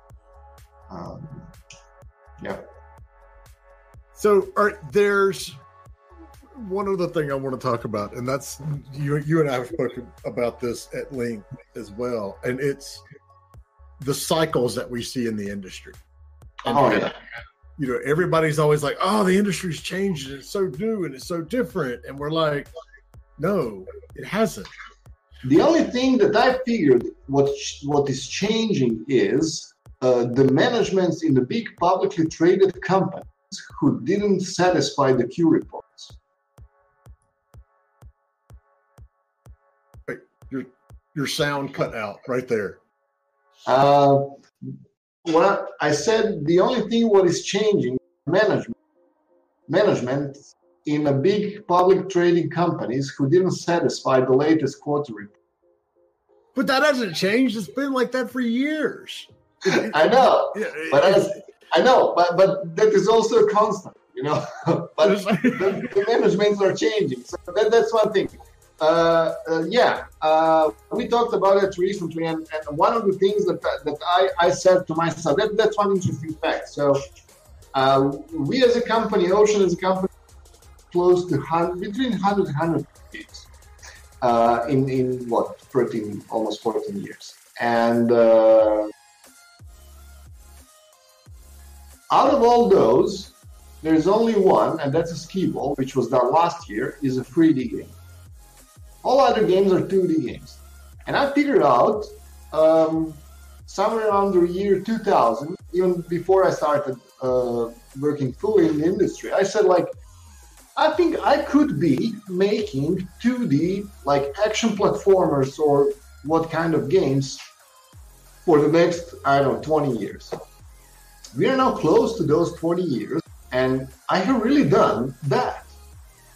um, yeah. So, are there's one other thing I want to talk about, and that's you. You and I have spoken about this at length as well, and it's the cycles that we see in the industry. Oh yeah. You know, everybody's always like, "Oh, the industry's changed. It's so new and it's so different," and we're like, "No, it hasn't." The only thing that I figured what what is changing is uh, the managements in the big publicly traded companies who didn't satisfy the Q reports. your your sound cut out right there. Uh, what I said, the only thing what is changing management management in a big public trading companies who didn't satisfy the latest quarter report. But that hasn't changed. It's been like that for years. I know, but I, I know, but but that is also a constant, you know. but the, the managements are changing, so that, that's one thing. Uh, uh, yeah, uh, we talked about it recently, and, and, one of the things that that I, I said to myself that, that's one interesting fact. So, uh, we as a company, Ocean as a company, close to 100, between 100 and 100 years uh, in in what 13, almost 14 years, and out of all those, there's only one, and that's a skee ball, which was done last year, is a 3D game. All other games are 2D games. And I figured out um, somewhere around the year 2000, even before I started uh, working fully in the industry, I said, like, I think I could be making 2D, like action platformers or what kind of games for the next, I don't know, 20 years. We are now close to those 20 years, and I have really done that.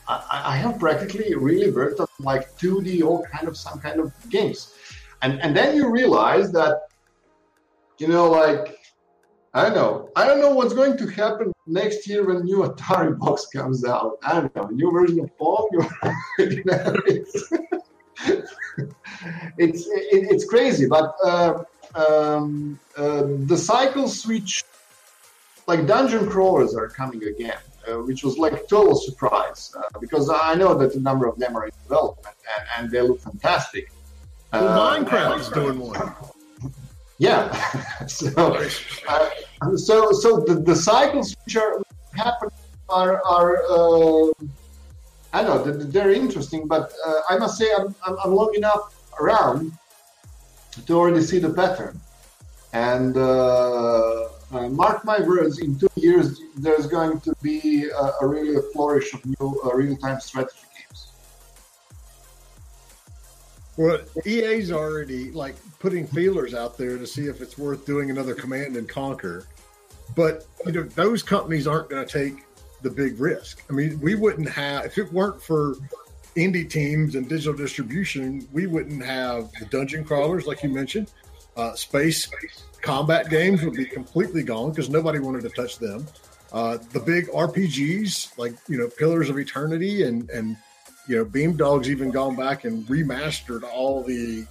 I, I have practically really worked on like 2D or kind of some kind of games. And, and then you realize that, you know, like, I don't know. I don't know what's going to happen next year when new Atari box comes out. I don't know, new version of Pong. it's, it's, it, it's crazy, but uh, um, uh, the cycle switch, like dungeon crawlers are coming again which was like a total surprise uh, because I know that a number of them are in development and, and they look fantastic. Well, uh, Minecraft is doing one. Yeah, so uh, so so the, the cycles which are happening are are uh, I know they're interesting, but uh, I must say I'm, I'm, I'm long enough around to already see the pattern and uh, mark my words, in two years, there's going to be a, a really a flourish of new uh, real-time strategy games. Well, EA's already like putting feelers out there to see if it's worth doing another Command and Conquer, but you know those companies aren't going to take the big risk. I mean, we wouldn't have if it weren't for indie teams and digital distribution, we wouldn't have the dungeon crawlers like you mentioned, uh, space combat games would be completely gone because nobody wanted to touch them. Uh, the big RPGs like you know Pillars of Eternity and and you know Beamdog's even gone back and remastered all the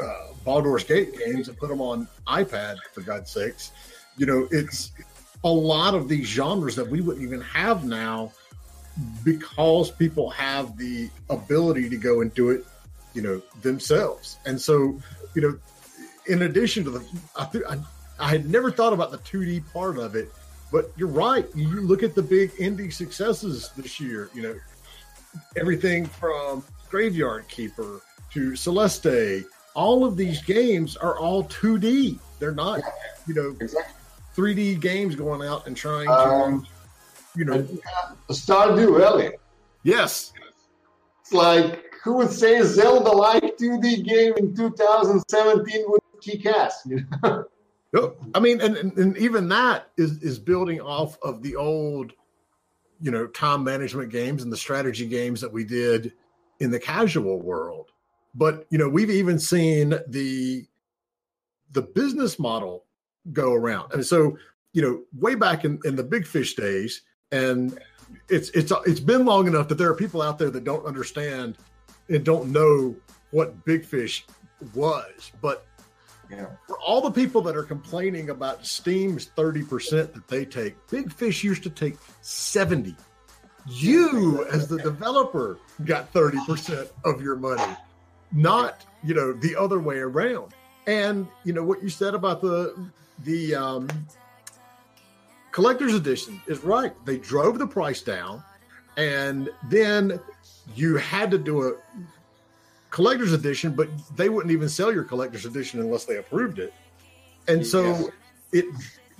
uh, Baldur's Gate games and put them on iPad for God's sakes. You know it's a lot of these genres that we wouldn't even have now because people have the ability to go and do it, you know, themselves. And so, you know, in addition to the, I, I, I had never thought about the 2D part of it, but you're right. You look at the big indie successes this year. You know, everything from Graveyard Keeper to Celeste. All of these games are all 2D. They're not, you know, 3D games going out and trying to, um, you know, Stardew Valley. Yes. It's like who would say Zelda like 2D game in 2017 would ass. You know? I mean, and, and, and even that is is building off of the old, you know, time management games and the strategy games that we did in the casual world. But you know, we've even seen the the business model go around. And so, you know, way back in, in the big fish days, and it's it's it's been long enough that there are people out there that don't understand and don't know what big fish was. But yeah. For all the people that are complaining about Steam's 30% that they take, Big Fish used to take 70. You, as the developer, got 30% of your money, not, you know, the other way around. And, you know, what you said about the the um, collector's edition is right. They drove the price down, and then you had to do a collector's edition, but they wouldn't even sell your collector's edition unless they approved it. And so it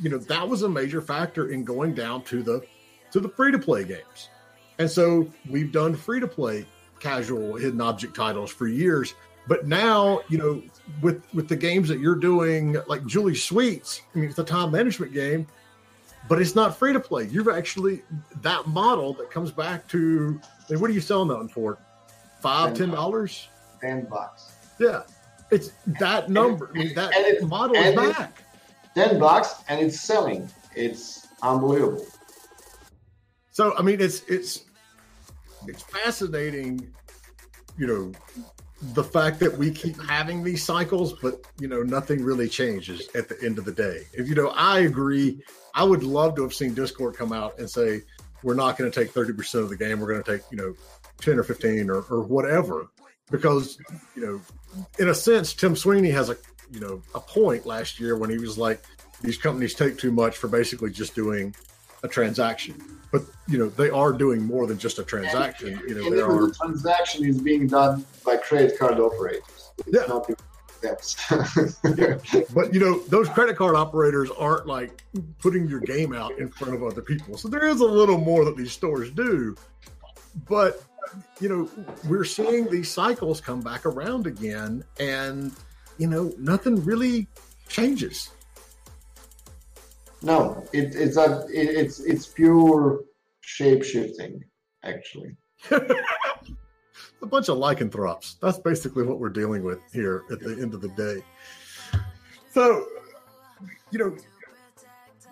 you know that was a major factor in going down to the to the free to play games. And so we've done free to play casual hidden object titles for years, but now, you know, with with the games that you're doing like Julie's Sweets, I mean it's a time management game, but it's not free to play. You've actually that model that comes back to I mean, what are you selling that one for? Five, ten dollars? Ten bucks. Yeah, it's that number. And, that and it, model is back. Ten bucks, and it's selling. It's unbelievable. So I mean, it's it's it's fascinating. You know, the fact that we keep having these cycles, but you know, nothing really changes at the end of the day. If you know, I agree. I would love to have seen Discord come out and say, "We're not going to take thirty percent of the game. We're going to take you know." 10 or 15 or, or whatever because you know, in a sense, Tim Sweeney has a you know a point last year when he was like, these companies take too much for basically just doing a transaction. But you know they are doing more than just a transaction. And, you know and there even are the transaction is being done by credit card operators. It's Yeah. not. But you know, those credit card operators aren't like putting your game out in front of other people. So there is a little more that these stores do. But you know, we're seeing these cycles come back around again, and you know, nothing really changes. no, it, it's a it, it's it's pure shape shifting. Actually, a bunch of lycanthropes. That's basically what we're dealing with here at the end of the day. So, you know,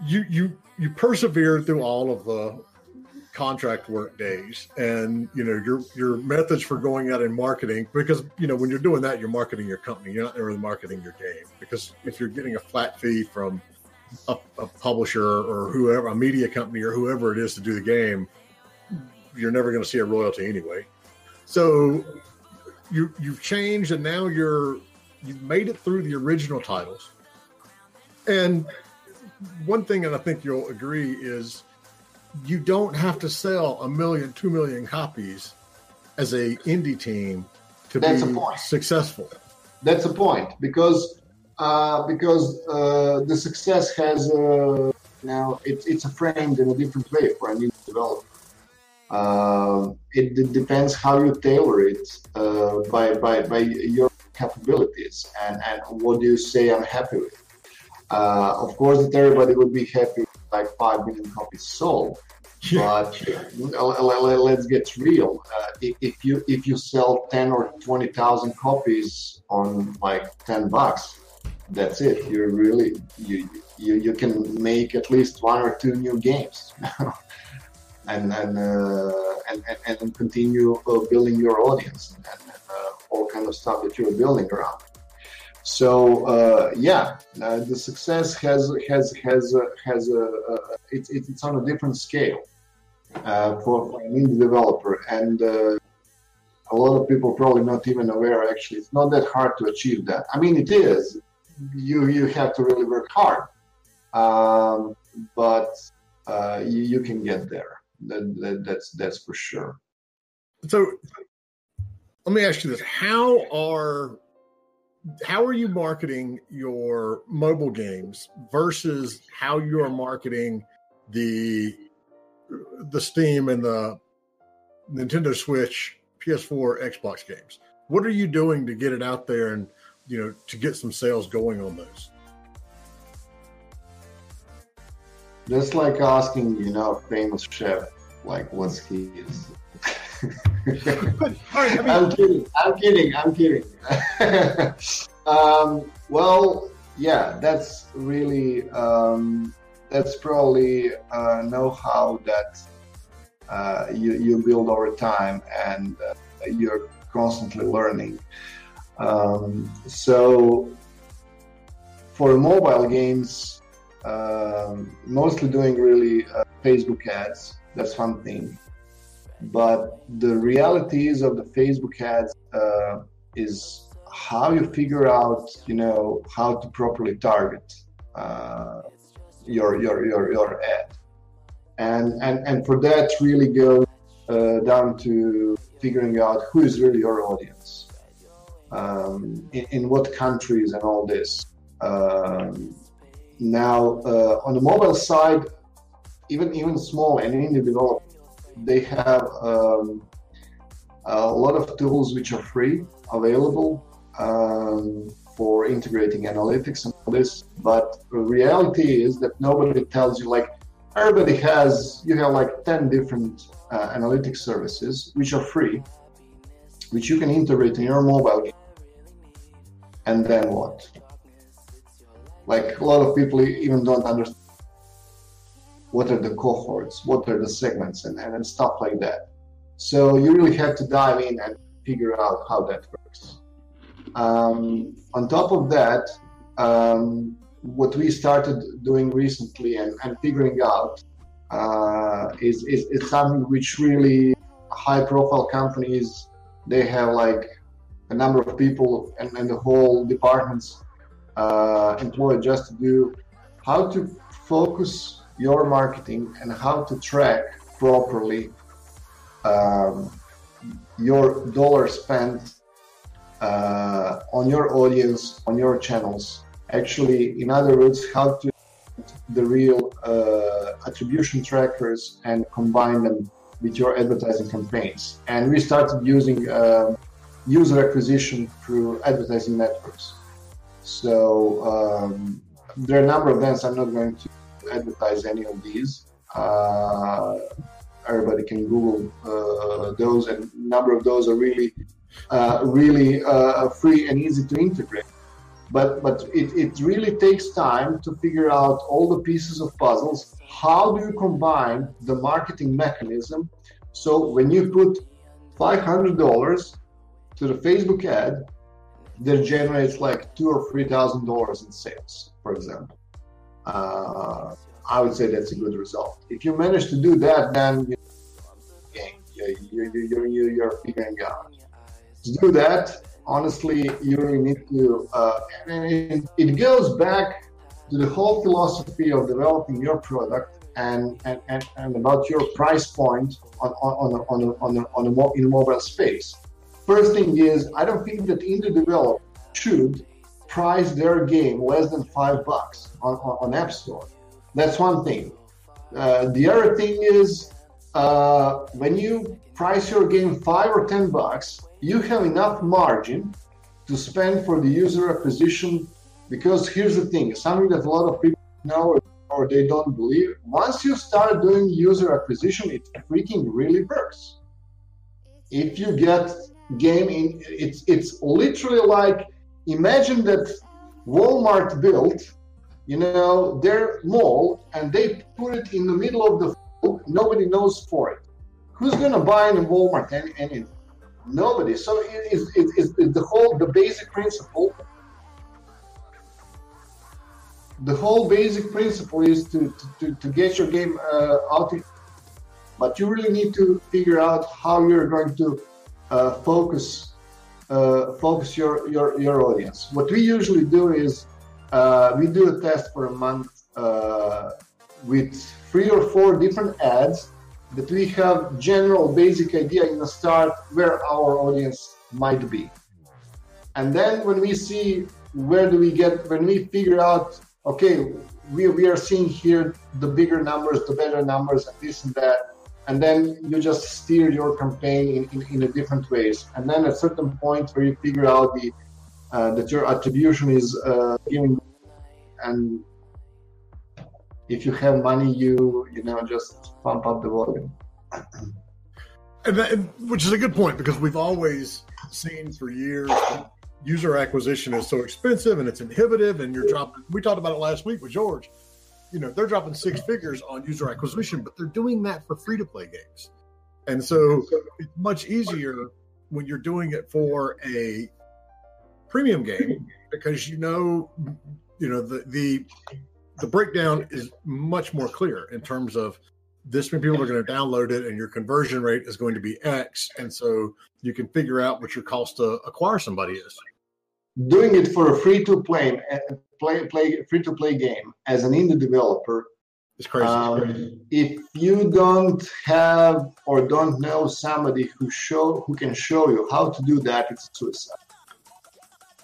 you you you persevere through all of the contract work days, and you know your your methods for going out and marketing because you know when you're doing that, you're marketing your company. You're not really marketing your game because if you're getting a flat fee from a, a publisher or whoever, a media company or whoever it is to do the game, you're never going to see a royalty anyway. So you you've changed and now you're you've made it through the original titles. And one thing that I think you'll agree is you don't have to sell a million, two million copies as a indie team to That's be a point. successful. that's the point because uh, because uh, the success has uh, now it, it's a framed in a different way for a new developer. Uh, it, d- depends how you tailor it uh, by, by by your capabilities and and what do you say I'm happy with. Uh, of course, that everybody would be happy like five million copies sold, but l- let's get real. Uh, if, if you if you sell ten or twenty thousand copies on like ten bucks, that's it. You're really you you, you can make at least one or two new games, and and, uh, and and and continue uh, building your audience and, and uh, all kind of stuff that you're building around. So uh, yeah, uh, the success has has has uh, has a uh, it's it's on a different scale uh, for, for an indie developer, and uh, a lot of people probably not even aware. Actually, it's not that hard to achieve that. I mean, it is. You you have to really work hard, um, but uh, you, you can get there. That, that, that's that's for sure. So let me ask you this: How are how are you marketing your mobile games versus how you are marketing the the Steam and the Nintendo Switch, PS4, Xbox games? What are you doing to get it out there and you know to get some sales going on those? Just like asking, you know, famous chef, like what's he is. But, all right, I mean, I'm kidding. I'm kidding. I'm kidding. um, well, yeah, that's really um, that's probably uh, know-how that uh, you you build over time, and uh, you're constantly learning. Um, so for mobile games, um, mostly doing really uh, Facebook ads. That's one thing but the realities of the facebook ads uh, is how you figure out you know how to properly target uh, your, your your your ad. And and and for that really goes uh, down to figuring out who is really your audience um, in, in what countries and all this. Um, now uh, on the mobile side even even small and indie developers they have um, a lot of tools which are free available um, for integrating analytics and all this. But the reality is that nobody tells you like everybody has you have like 10 different uh, analytics services which are free, which you can integrate in your mobile. And then what? Like a lot of people even don't understand what are the cohorts, what are the segments, and, and, and stuff like that. So you really have to dive in and figure out how that works. Um, on top of that, um, what we started doing recently and, and figuring out uh, is, is, is something which really high profile companies they have like a number of people and, and the whole departments uh, employed just to do how to focus your marketing and how to track properly um, your dollar spent uh, on your audience, on your channels. Actually, in other words, how to the real uh, attribution trackers and combine them with your advertising campaigns. And we started using uh, user acquisition through advertising networks. So um, there are a number of them. I'm not going to advertise any of these. Uh, everybody can Google uh, those, and a number of those are really, uh, really free and easy to integrate. But but it, it really takes time to figure out all the pieces of puzzles. How do you combine the marketing mechanism? So when you put five hundred dollars to the Facebook ad, that generates like two or three thousand dollars in sales, for example. Uh, I would say that's a good result. If you manage to do that, then you you're, you're, you're, you're figuring out. To do that, honestly, you really need to, uh, it, it goes back to the whole philosophy of developing your product and, and, and, and about your price point on, on, on, on, on, on a, in a mobile space. First thing is, I don't think that indie developer should price their game less than five bucks on, on, on App Store. That's one thing. Uh, the other thing is uh, when you price your game five or ten bucks, you have enough margin to spend for the user acquisition. Because here's the thing, something that a lot of people know or they don't believe. Once you start doing user acquisition, it freaking really works. If you get game in, it's it's literally like imagine that Walmart built, you know, their mall and they put it in the middle of the nobody knows for it. Who's going to buy in Walmart any Nobody. So it is it, it, it, the whole the basic principle. The whole basic principle is to to, to get your game uh, out, but you really need to figure out how you're going to uh, focus uh, focus your, your your audience. What we usually do is uh, we do a test for a month uh, with three or four different ads that we have general basic idea in the start where our audience might be. And then when we see where do we get, when we figure out, okay, we, we are seeing here the bigger numbers, the better numbers, and this and that. And then you just steer your campaign in, in, in a different ways. And then at certain point where you figure out the uh, that your attribution is uh, giving and if you have money, you you know just pump up the volume. And that, which is a good point because we've always seen for years user acquisition is so expensive and it's inhibitive, and you're dropping. We talked about it last week with George. You know, they're dropping six figures on user acquisition, but they're doing that for free to play games. And so it's much easier when you're doing it for a premium game because you know, you know, the the the breakdown is much more clear in terms of this many people are going to download it and your conversion rate is going to be X. And so you can figure out what your cost to acquire somebody is. Doing it for a free to play, play, play free to play game as an indie developer it's crazy. Um, if you don't have or don't know somebody who show who can show you how to do that, it's suicide.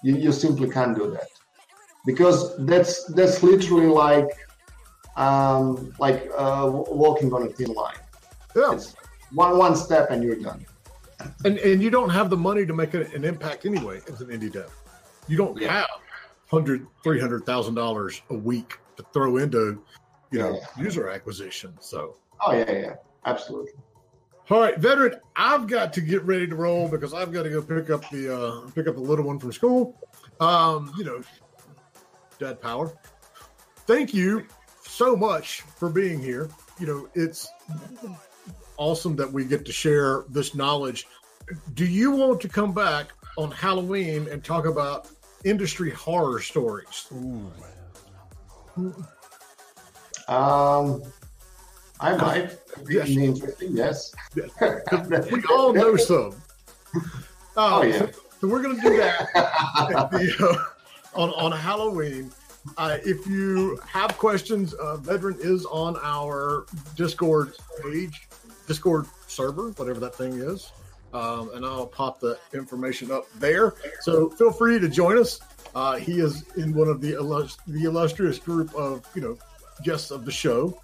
You, you simply can't do that because that's that's literally like um, like uh, walking on a thin line. Yeah. It's one one step and you're done. And and you don't have the money to make an impact anyway as an indie dev. You don't yeah. have hundred three hundred thousand dollars a week to throw into you know yeah. user acquisition. So oh yeah yeah absolutely. All right, Vedran, I've got to get ready to roll because I've got to go pick up the uh, pick up the little one from school. Um, you know, Dad Power. Thank you so much for being here. You know, it's awesome that we get to share this knowledge. Do you want to come back on Halloween and talk about industry horror stories? Ooh. Um, I might. Yes. Interesting. Yes. yes. we all know some. oh yeah. So, so we're going to do that. the, uh, on on Halloween. Uh, if you have questions, uh, Vedran is on our Discord page, Discord server, whatever that thing is. Um, and I'll pop the information up there. So feel free to join us. Uh, he is in one of the illus- the illustrious group of you know guests of the show.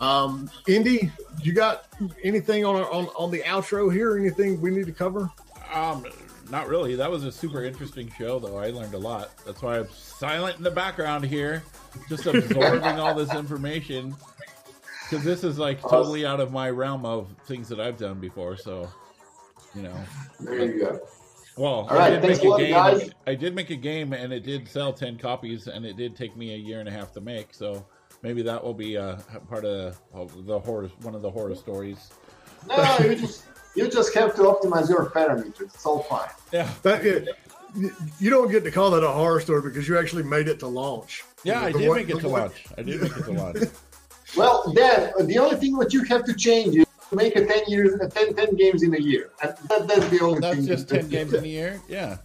Um, Indy, you got anything on, our, on on the outro here? Anything we need to cover? Um, not really. That was a super interesting show, though. I learned a lot. That's why I'm silent in the background here, just absorbing all this information. Because this is like totally out of my realm of things that I've done before. So, you know. There you go. Well, All right, I did thanks make a game. guys. I did make a game, and it did sell ten copies, and it did take me a year and a half to make. So maybe that will be uh, part of, of the horror, one of the horror stories. No, you just you just have to optimize your parameters. It's all fine. Yeah, That it, you- you don't get to call that a horror story because you actually made it to launch. yeah, I did one- make it the to one- launch. I did make it to launch. Well, then the only thing what you have to change is to make a ten years, a 10, 10 games in a year. That, that's the only That's thing. just ten games in a year. Yeah,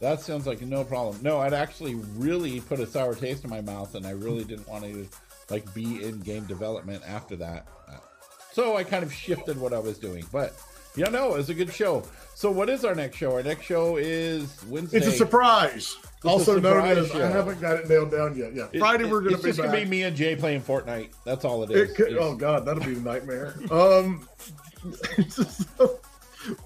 that sounds like no problem. No, I'd actually really put a sour taste in my mouth, and I really didn't want to like be in game development after that. So I kind of shifted what I was doing. But yeah, no, it's a good show. So what is our next show? Our next show is Wednesday. It's a surprise. a also known surprise as show. I haven't got it nailed down yet. Yeah, It- Friday it- we're going to be just gonna be me and Jay playing Fortnite. That's all it is. It could, It's- oh god, that'll be a nightmare. um,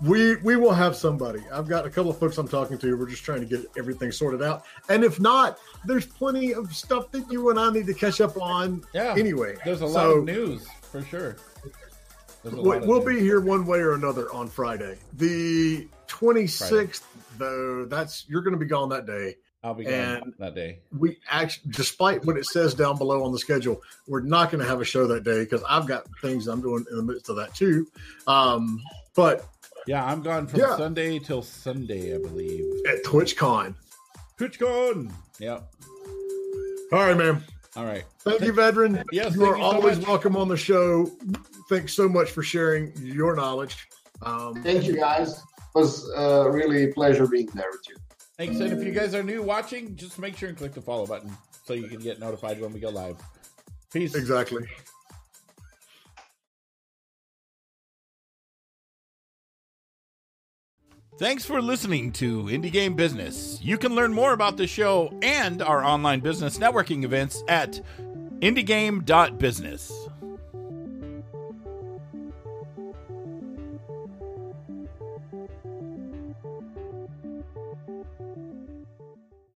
we we will have somebody. I've got a couple of folks I'm talking to. We're just trying to get everything sorted out. And if not, there's plenty of stuff that you and I need to catch up on. Yeah. Anyway, There's a lot So, of news for sure. There's a we- lot of We'll be here one way or another on Friday. The 26th, though, that's you're going to be gone that day. I'll be gone that day. we actually, despite what it says down below on the schedule, we're not going to have a show that day because I've got things I'm doing in the midst of that too. Um, but Yeah, I'm gone from Yeah. Sunday till Sunday, I believe. at TwitchCon. TwitchCon. Yeah. All right, man. All right. Thank you, Vedran. Yes, you are you so always much. welcome on the show. Thanks so much for sharing your knowledge. Um, Thank you, guys. It was uh, really a pleasure being there with you. Thanks. And if you guys are new watching, just make sure and click the follow button so you can get notified when we go live. Peace. exactly. Thanks for listening to Indie Game Business. You can learn more about the show and our online business networking events at indiegame.business.